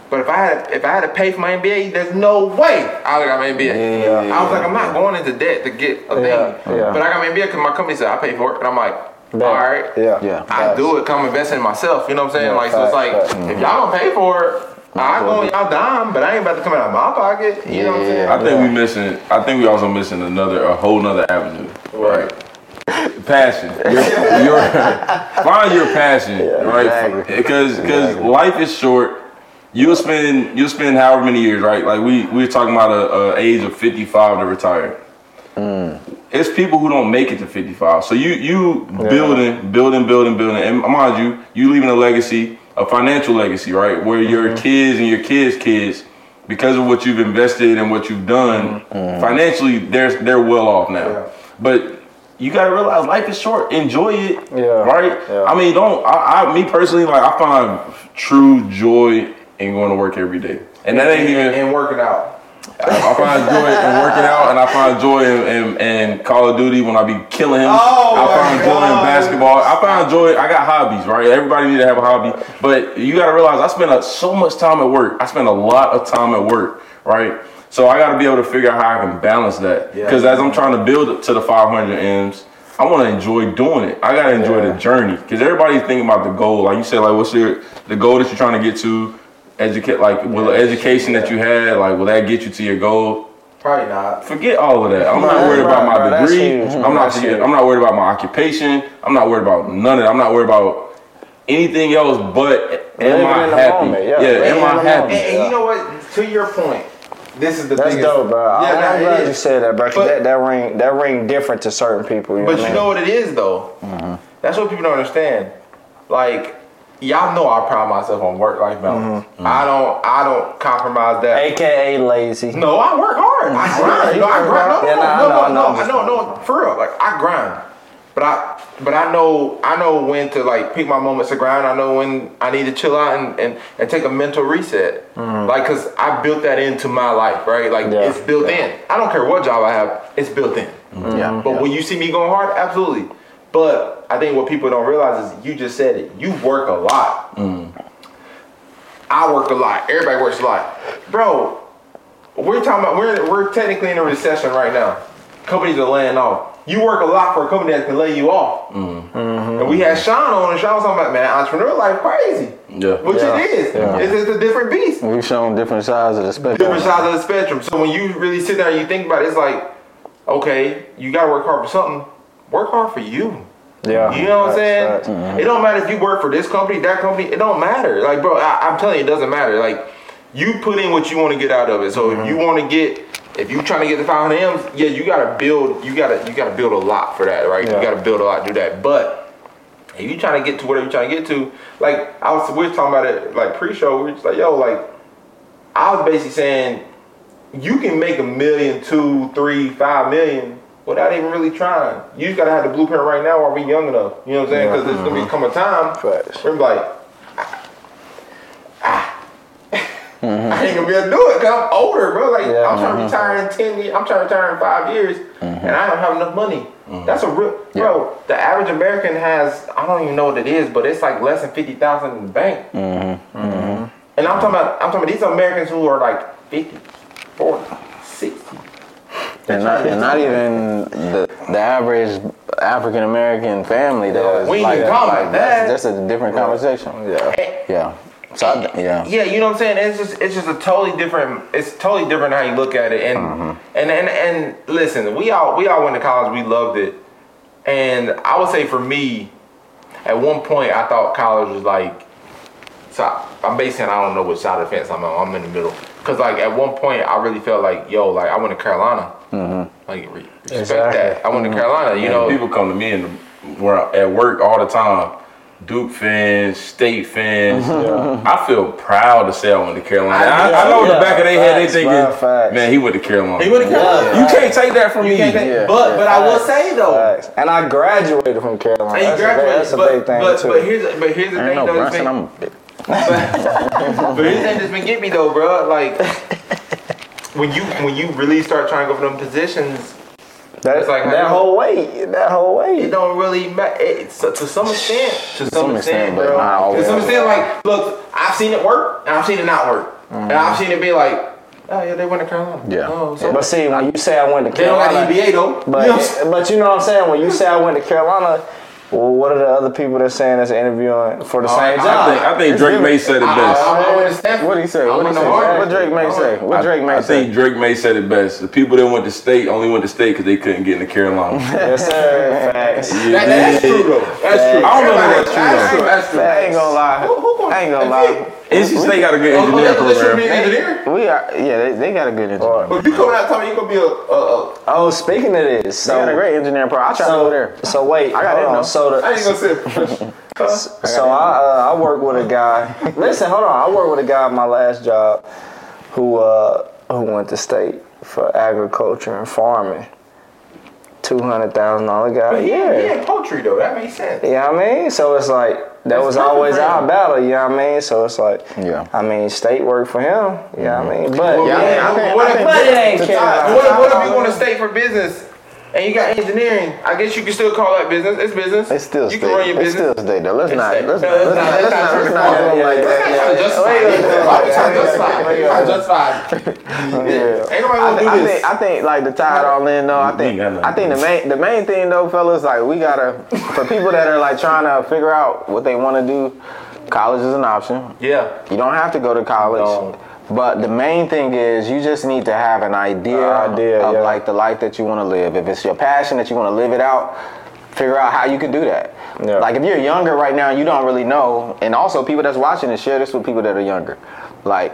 but if I had if I had to pay for my MBA, there's no way I would have got my MBA. Yeah. I was like, I'm not going into debt to get a Yeah, thing. yeah. But I got my MBA because my company said I pay for it, and I'm like, all right, Yeah. Yeah. I do it. Come invest in myself. You know what I'm saying? Yeah, like so, it's like facts, facts. if y'all don't pay for it. Mm-hmm. I go on y'all dime, but I ain't about to come out of my pocket. You know what I'm saying? I think we missing. I think we also missing another, a whole nother avenue. Right. Passion. Your, your, find your passion, right? exactly. Because because life is short. You'll spend you'll spend however many years, right? Like we we're talking about a, a age of fifty five to retire. Hmm. It's people who don't make it to fifty five. So you you building building building building, and mind you, you leaving a legacy, a financial legacy, right? Where your mm-hmm. kids and your kids' kids because of what you've invested and what you've done mm-hmm. financially, they're they're well off now. Yeah. But you gotta realize life is short. Enjoy it. Yeah. Right. Yeah. I mean, don't. I, I me personally, like I find true joy in going to work every day, and that ain't even. and working out. I, I find joy in working out, and I find joy in, in, in Call of Duty when I be killing him. Oh, I find joy in basketball. I find joy. I got hobbies, right? Everybody need to have a hobby, but you got to realize I spend a, so much time at work. I spend a lot of time at work, right? So I got to be able to figure out how I can balance that. Yeah. Because as I'm trying to build to the 500 M's, I want to enjoy doing it. I got to enjoy the journey. Because everybody's thinking about the goal. Like you said, like what's your the goal that you're trying to get to? Educate, like will the education that you had, like will that get you to your goal? Probably not. Forget all of that. I'm not worried about my right. Degree. I'm not. Forget. I'm not worried about my occupation. I'm not worried about none of that. I'm not worried about anything else. But am I happy? moment, Yeah. yeah. Am I happy? And, and you know what? To your point, this is the That's biggest. dope, bro. Yeah, I'm, nah, I'm glad is. you said that, bro. 'cause But- that, that ring that ring different to certain people. You But know you I know what it is though. Mm-hmm. That's what people don't understand. Like y'all know I pride myself on work life balance. Mm-hmm. Mm-hmm. I don't. I don't compromise that. AKA lazy. No, I work hard. I grind. You know, I grind. No, no, Yeah, nah, no, I no, no, no, no, no, for real. Like I grind, but I, but I know, I know when to like pick my moments to grind. I know when I need to chill out and and, and take a mental reset. Mm-hmm. Like, cause I built that into my life, right? Like Yeah. it's built in. I don't care what job I have, it's built in. Yeah. But when you see me going hard, absolutely. But I think what people don't realize is you just said it. You work a lot. Mm. I work a lot. Everybody works a lot, bro. We're talking about we're we're technically in a recession right now. Companies are laying off. You work a lot for a company that can lay you off. Mm. Mm-hmm. And we had Sean on, and Sean was talking about man, entrepreneur life crazy, Yeah. which Yeah. it is. Yeah. It's, it's a different beast, We've shown different sides of the spectrum. different sides of the spectrum. So when you really sit there and you think about it, it's like, okay, you gotta work hard for something. Work hard for you. Yeah. You know what I'm saying? facts. Mm-hmm. It don't matter if you work for this company, that company. It don't matter. Like, bro, I, I'm telling you, it doesn't matter. Like, you put in what you want to get out of it. So if mm-hmm. you want to get, if you're trying to get the 500 M's, yeah, you gotta build. You gotta, you gotta build a lot for that, right? Yeah. You gotta build a lot to do that. But if you trying to get to whatever you're trying to get to, like I was, we were talking about it like pre-show. We were just like, yo, like I was basically saying, you can make a million, two, three, five million without even really trying. You just gotta have the blueprint right now while we young enough. You know what I'm saying? Because there's gonna become mm-hmm. a time Facts. where like, ah, ah. I ain't gonna be able to do it because I'm older, bro. Like Yeah. I'm trying to mm-hmm. retire in ten years. I'm trying to retire in five years, mm-hmm. and I don't have enough money. That's a real, bro. The average American has I don't even know what it is, but it's like less than fifty thousand in the bank. And I'm talking about I'm talking about these Americans who are like 50, 40, 60. And not, and not even the, the average African American family though. is We like, even talking about that. That's, that's a different conversation. Yeah. Yeah. So I, yeah. Yeah, you know what I'm saying. It's just it's just a totally different. It's totally different how you look at it. And Mm-hmm. and and and listen, we all we all went to college. We loved it. And I would say for me, at one point, I thought college was like. So I'm basing. I don't know which side of the fence I'm on. I'm in the middle. Cause like at one point, I really felt like, yo, like I went to Carolina. Mm-hmm. Like respect Exactly. that. I went to Carolina. You You know, people come to me and where I- at work all the time. Duke fans, state fans. I feel proud to say I went to Carolina. I, I know in the back of their head they Facts, thinking, bro, facts. man, he went to Carolina. He went to Carolina. You can't take that from me. can't take- Yeah. but but I will say though. Facts. And I graduated from Carolina. And you That's, a, big- that's a but, big thing but, too. but here's but here's the I thing don't know, though. that's Brunson. been- I'm a bit. but here's the thing that's been getting me though, bro. Like when you when you really start trying to go for them positions, that, it's like that you- whole way, that whole way. it don't really matter. It's to some extent, to some, some extent, extent, but bro. not. To some extent, like look, I've seen it work and I've seen it not work, and I've mm-hmm. seen it be like, oh yeah, they went to Carolina. Yeah. Oh, so But see, when you say I went to Carolina, they don't got Carolina, the EBA though. but you I'm saying? but you know what I'm saying. When you say I went to Carolina, well, what are the other people that's saying that's an interviewing for the Oh, same I job? I think I think Drake. Maye said it best. I, I went to Stanford. What did he say? I What went he to say? What Drake Maye say? What Drake Maye I say? think Drake Maye said it best. The people that went to state only went to state because they couldn't get into Carolina. Yes, sir. Facts. That, that's true though. That's true. I don't know if that's true, though. That's true. I ain't gonna lie. Who- who gonna- I ain't gonna lie. it. NC State got a good Oh, engineering oh, this should be program. engineering. We are. Yeah, they, they got a good engineering. But you coming out telling me you gonna be a, a, a Oh, speaking of this, They got a great engineering program. I tried to go there. so wait, I got hold on. Though. So the, I ain't gonna say it professional. So I uh, I work with a guy. Listen, hold on. I work with a guy at my last job who uh, who went to state for agriculture and farming. Two hundred thousand dollar guy. Yeah, Yeah. yeah, poultry though. That makes sense. You know I mean? So it's like that That's was always our battle. You know what I mean? So it's like, Yeah. I mean, state work for him. You know what I mean? But Yeah, I yeah, think- I what, think- if, but it ain't what, if, what if you want to stay for business and you got engineering? I guess you can still call that business. It's business. It's still you state. can run your It's business. still state though. Let's It's not. state. Let's No, not. let's Let's not- not. let's Let's not not. turn Let's it not off. do it like Let's that. not justify Yeah. it. Why we trying to Yeah. justify it? We trying to justify it. yeah. Ain't nobody I, gonna thi- do I this. think I think like to tie it all in though. I We think ain't got nothing I think to the do. main the main thing though, fellas, like we gotta for people that are like trying to figure out what they want to do. College is an option. yeah. You don't have to go to college. But the main thing is you just need to have an idea, Uh, idea, of yeah. like the life that you want to live. If it's your passion that you want to live it out, figure out how you can do that. Yeah. Like if you're younger right now, you don't really know. And also people that's watching and share this with people that are younger. Like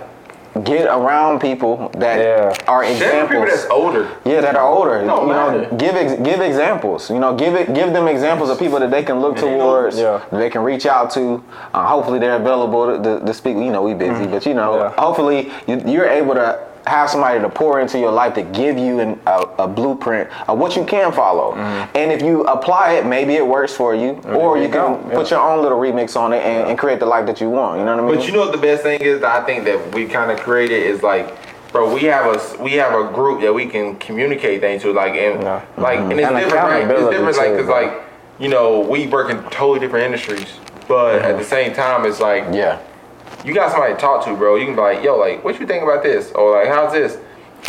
get around people that Yeah. are There are examples. people that's older. Yeah, that are older. It don't you know, give ex- give examples. You know, give it give them examples of people that they can look Yeah, towards. yeah. They can reach out to. Uh, hopefully, they're available to, to, to speak. You know, we busy, but you know, Mm-hmm. Yeah. hopefully, you, you're able to have somebody to pour into your life to give you an, a, a blueprint of what you can follow. Mm-hmm. And if you apply it, maybe it works for you, or there you can go, put your own little remix on it and, and create the life that you want. You know what I mean? But you know what the best thing is that I think that we kind of created is like, bro, we have a we have a group that we can communicate things to, like and Yeah. like and it's And different, right? It's different, like because like you know we work in totally different industries, but at mm-hmm. the same time it's like yeah. You got somebody to talk to, bro. You can be like, yo, like, what you think about this? Or like, how's this?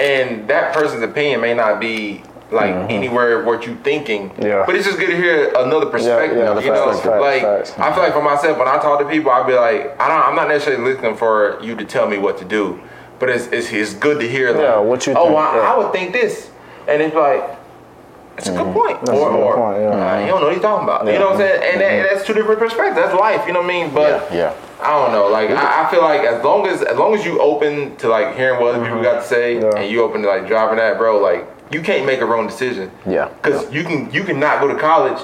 And that person's opinion may not be like anywhere what you thinking. Mm-hmm. Yeah. But it's just good to hear another perspective. yeah, you know, facts, like facts. I feel like for myself, when I talk to people, I'll be like, I don't, I'm not necessarily listening for you to tell me what to do, but it's it's, it's good to hear. Like, Yeah, what you Oh, think, I, yeah. I would think this, and it's like. It's a good point. That's or, a good or point, yeah. uh, you don't know what he's talking about. You know what I'm saying? And that, that's two different perspectives. That's life. You know what I mean? But Yeah, yeah. I don't know. Like I, I feel like as long as as long as you open to like hearing what other people got to say, Yeah. and you open to like driving that, bro, like you can't make a wrong decision. Yeah. Because you can you can not go to college,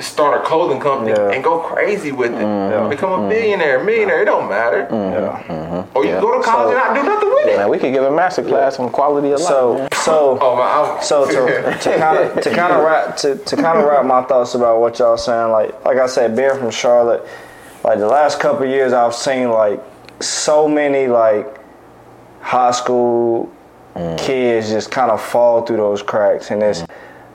start a clothing company, Yeah. and go crazy with it. Mm-hmm. Yeah. Become a mm-hmm. billionaire, millionaire. It don't matter. Mm-hmm. Yeah. Or you Yeah. can go to college So- and not do nothing with it. Man, we could give a master class on quality of life. So man. so Oh my. So to to kind of to kind of wrap to, to kind of wrap my thoughts about what y'all saying, like like I said, being from Charlotte, like the last couple of years, I've seen like so many like high school mm. kids just kind of fall through those cracks, and it's mm.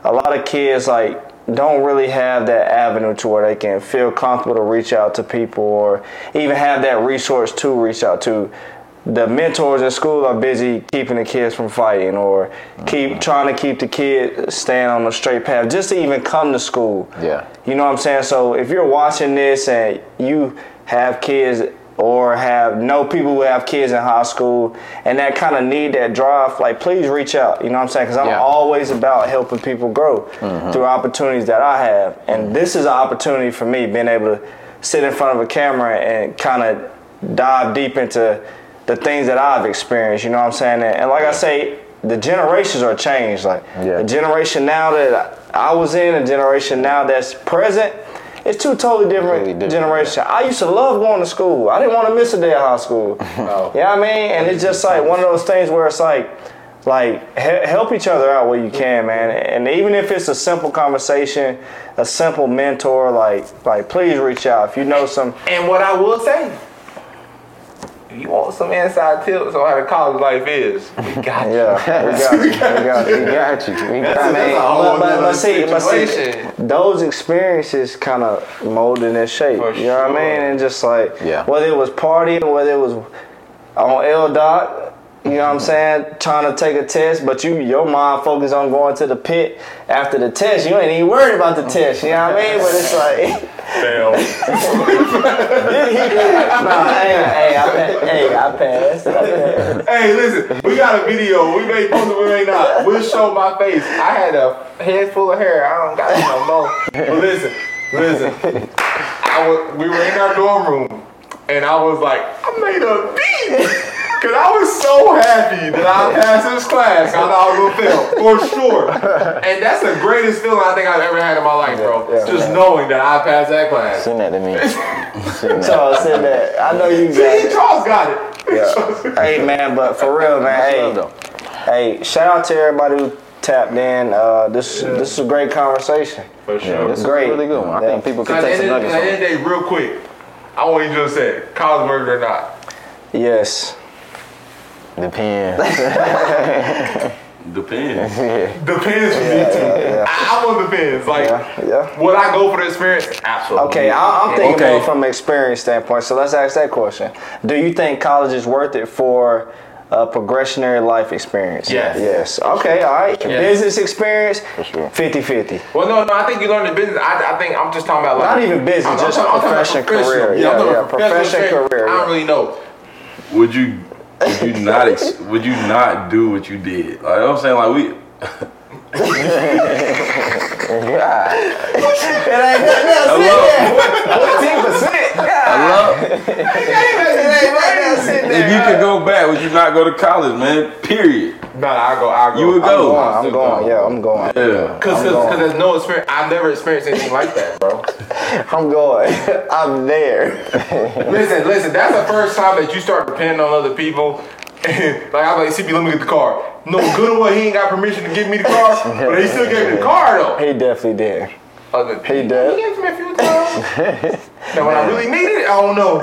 a lot of kids like don't really have that avenue to where they can feel comfortable to reach out to people or even have that resource to reach out to the mentors at school are busy keeping the kids from fighting or keep mm-hmm. trying to keep the kid staying on the straight path just to even come to school. Yeah. You know what I'm saying? So if you're watching this and you have kids or have know people who have kids in high school and that kind of need that drive, like please reach out. You know what I'm saying? Because I'm Yeah. always about helping people grow mm-hmm. through opportunities that I have. And mm-hmm. this is an opportunity for me being able to sit in front of a camera and kind of dive deep into the things that I've experienced. You know what I'm saying? And, and like I say, the generations are changed. Like Yeah. the generation now that I was in, a generation now that's present. It's two totally different, Totally different, generations. I used to love going to school. I didn't want to miss a day of high school. Oh. You know what I mean? And it's just like one of those things where it's like, like he- help each other out where you can, man. And even if it's a simple conversation, a simple mentor, like like please reach out if you know some. And what I will say, if you want some inside tips on how the college life is, we got you. Yeah, we got you. We got you. we got you. We got that's you. a whole but, but, nother but see, but see, situation. those experiences kind of molded and shape. For you know what I mean? And just like Yeah. whether it was partying, whether it was on L dot, you know what I'm saying, trying to take a test, but you your mind focused on going to the pit after the test. You ain't even worried about the test. You know what I mean? But it's like. nah, hey, hey, I, pa- hey, I passed. Hey, listen, we got a video. We may post it, we may not. We'll show my face. I had a head full of hair. I don't got no more. But listen, listen. I was, we were in our dorm room, and I was like, I made a beat. Cause I was so happy that I passed this class. I thought I was gonna fail for sure, and that's the greatest feeling I think I've ever had in my life, bro. Yeah, Just yeah. knowing that I passed that class. Send that to me. Send that. So I that. I know you got See, it. Charles got it. Yeah. hey man, but for real, man. Hey, hey, shout out to everybody who tapped in. Uh, this this is a great conversation. For Yeah, sure. this is Great. a really good one. I think people can take some nuggets at the from end of the day, real quick, I want you to say, college murder or not? Yes. it. Depends. Depends. Depends for me too. I, I want depends. Like, Yeah. Yeah. would I go for the experience? Absolutely. Okay, I, I'm thinking Okay. more from an experience standpoint. So let's ask that question: Do you think college is worth it for a progressionary life experience? Yes. Yes. Okay. All right. Yes. Business experience. sure. 50-50. Well, no, no. I think you learn the business. I, I think I'm just talking about like Not even business, I'm- I'm just talking- I'm profession, professional. career. Yeah, Yeah, yeah, professional profession, experience. career, I don't really know. Would you would you not ex- would you not do what you did? Like I'm saying, like we God. It ain't nothing else I in love- there. Fourteen percent. I love It ain't nothing else in if you could go back, would you not go to college, man? Period. No, I go. I go. You would I'm go. going. I'm going. Yeah, I'm going. Yeah. Cause, I'm cause, going. 'cause there's no experience. I've never experienced anything like that, bro. I'm going. I'm there. listen, listen. That's the first time that you start depending on other people. like I'm like, CP, let me get the car. No good or what, he ain't got permission to give me the car, but he still gave me the car though. He definitely did. Other He He did. gave it to me a few times. now when I really needed it, I don't know.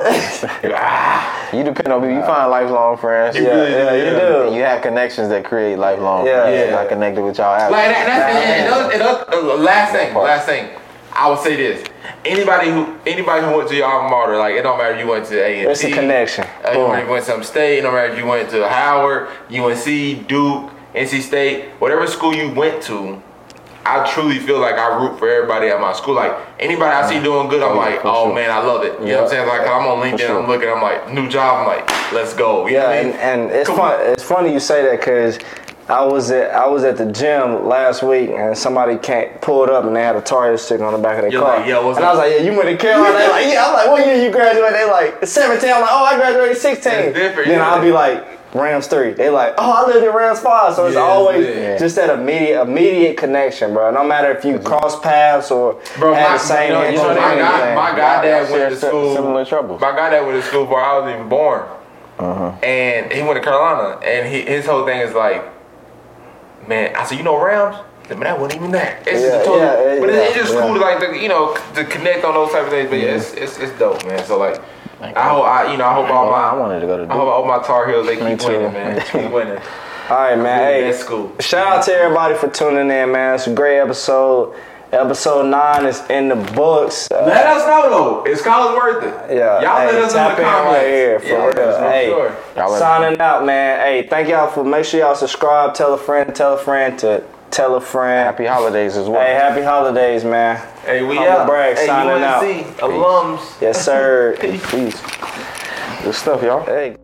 ah, You depend on people. You find lifelong friends. Yeah, yeah, you And do. you have connections that create lifelong Yeah. friends. Yeah. Not connected with y'all. like that, that's, and, and, Nah. and, other- and other- last thing, last thing. I would say this: anybody who anybody who went to your alma mater, like it don't matter if you went to A and It's a connection. Uh, you went- to some state, it don't matter if you went to Howard, UNC, Duke, NC State, whatever school you went to. I truly feel like I root for everybody at my school. Like anybody I see doing good, I'm like, oh sure. man, I love it. You know what I'm saying? Like I'm on LinkedIn, sure. I'm looking, I'm like, new job, I'm like, let's go. You know Yeah, what I and, mean? and it's fun. It's funny you say that because I was at I was at the gym last week and somebody came pulled up and they had a Tar Heel sticker on the back of their You're car. like, "Yo, what's and I was like, yeah, you went to Carolina? They like, yeah. I'm like, what year you graduated? They like 17. I'm like, oh, I graduated 16. Different, Then yeah. I'll be like. Rams three. They like, oh, I lived in Rams five, so it's Yeah, always yeah. just that immediate, immediate connection, bro. No matter if you mm-hmm. cross paths or Bro, had my- the same you know- you know, influence or my guy- my guy- Y'all dad went to school. Similar troubles. My guy that went to school before I was even born, uh-huh. and he went to Carolina, and he, his whole thing is like, man, I said, you know Rams. I Man, that wasn't even there. It's Yeah, just totally, yeah, but yeah, it's just yeah. cool to like, to, you know, to connect on those type of things. But yeah, it's, it's it's dope, man. So like, I hope I, you know, I hope all my, I wanted to go to I hope all my Tar Heels they keep too. winning, man. Keep winning. All right, man. Hey, Hey, that's cool. Shout out to everybody for tuning in, man. It's a great episode. Episode nine is in the books. Uh, Let us know though. Is college worth it? yeah, Y'all hey, let us know in tap the in comments. right here for Yeah, real. let Hey, sure. Y'all let- signing out, man. Hey, thank y'all for make sure y'all subscribe, tell a friend, tell a friend to tell a friend. Happy holidays as well. Hey, happy holidays, man. Hey, we Humble out. brag, hey, signing out. UNC alums. Yes, sir. Peace. Good stuff, y'all. hey.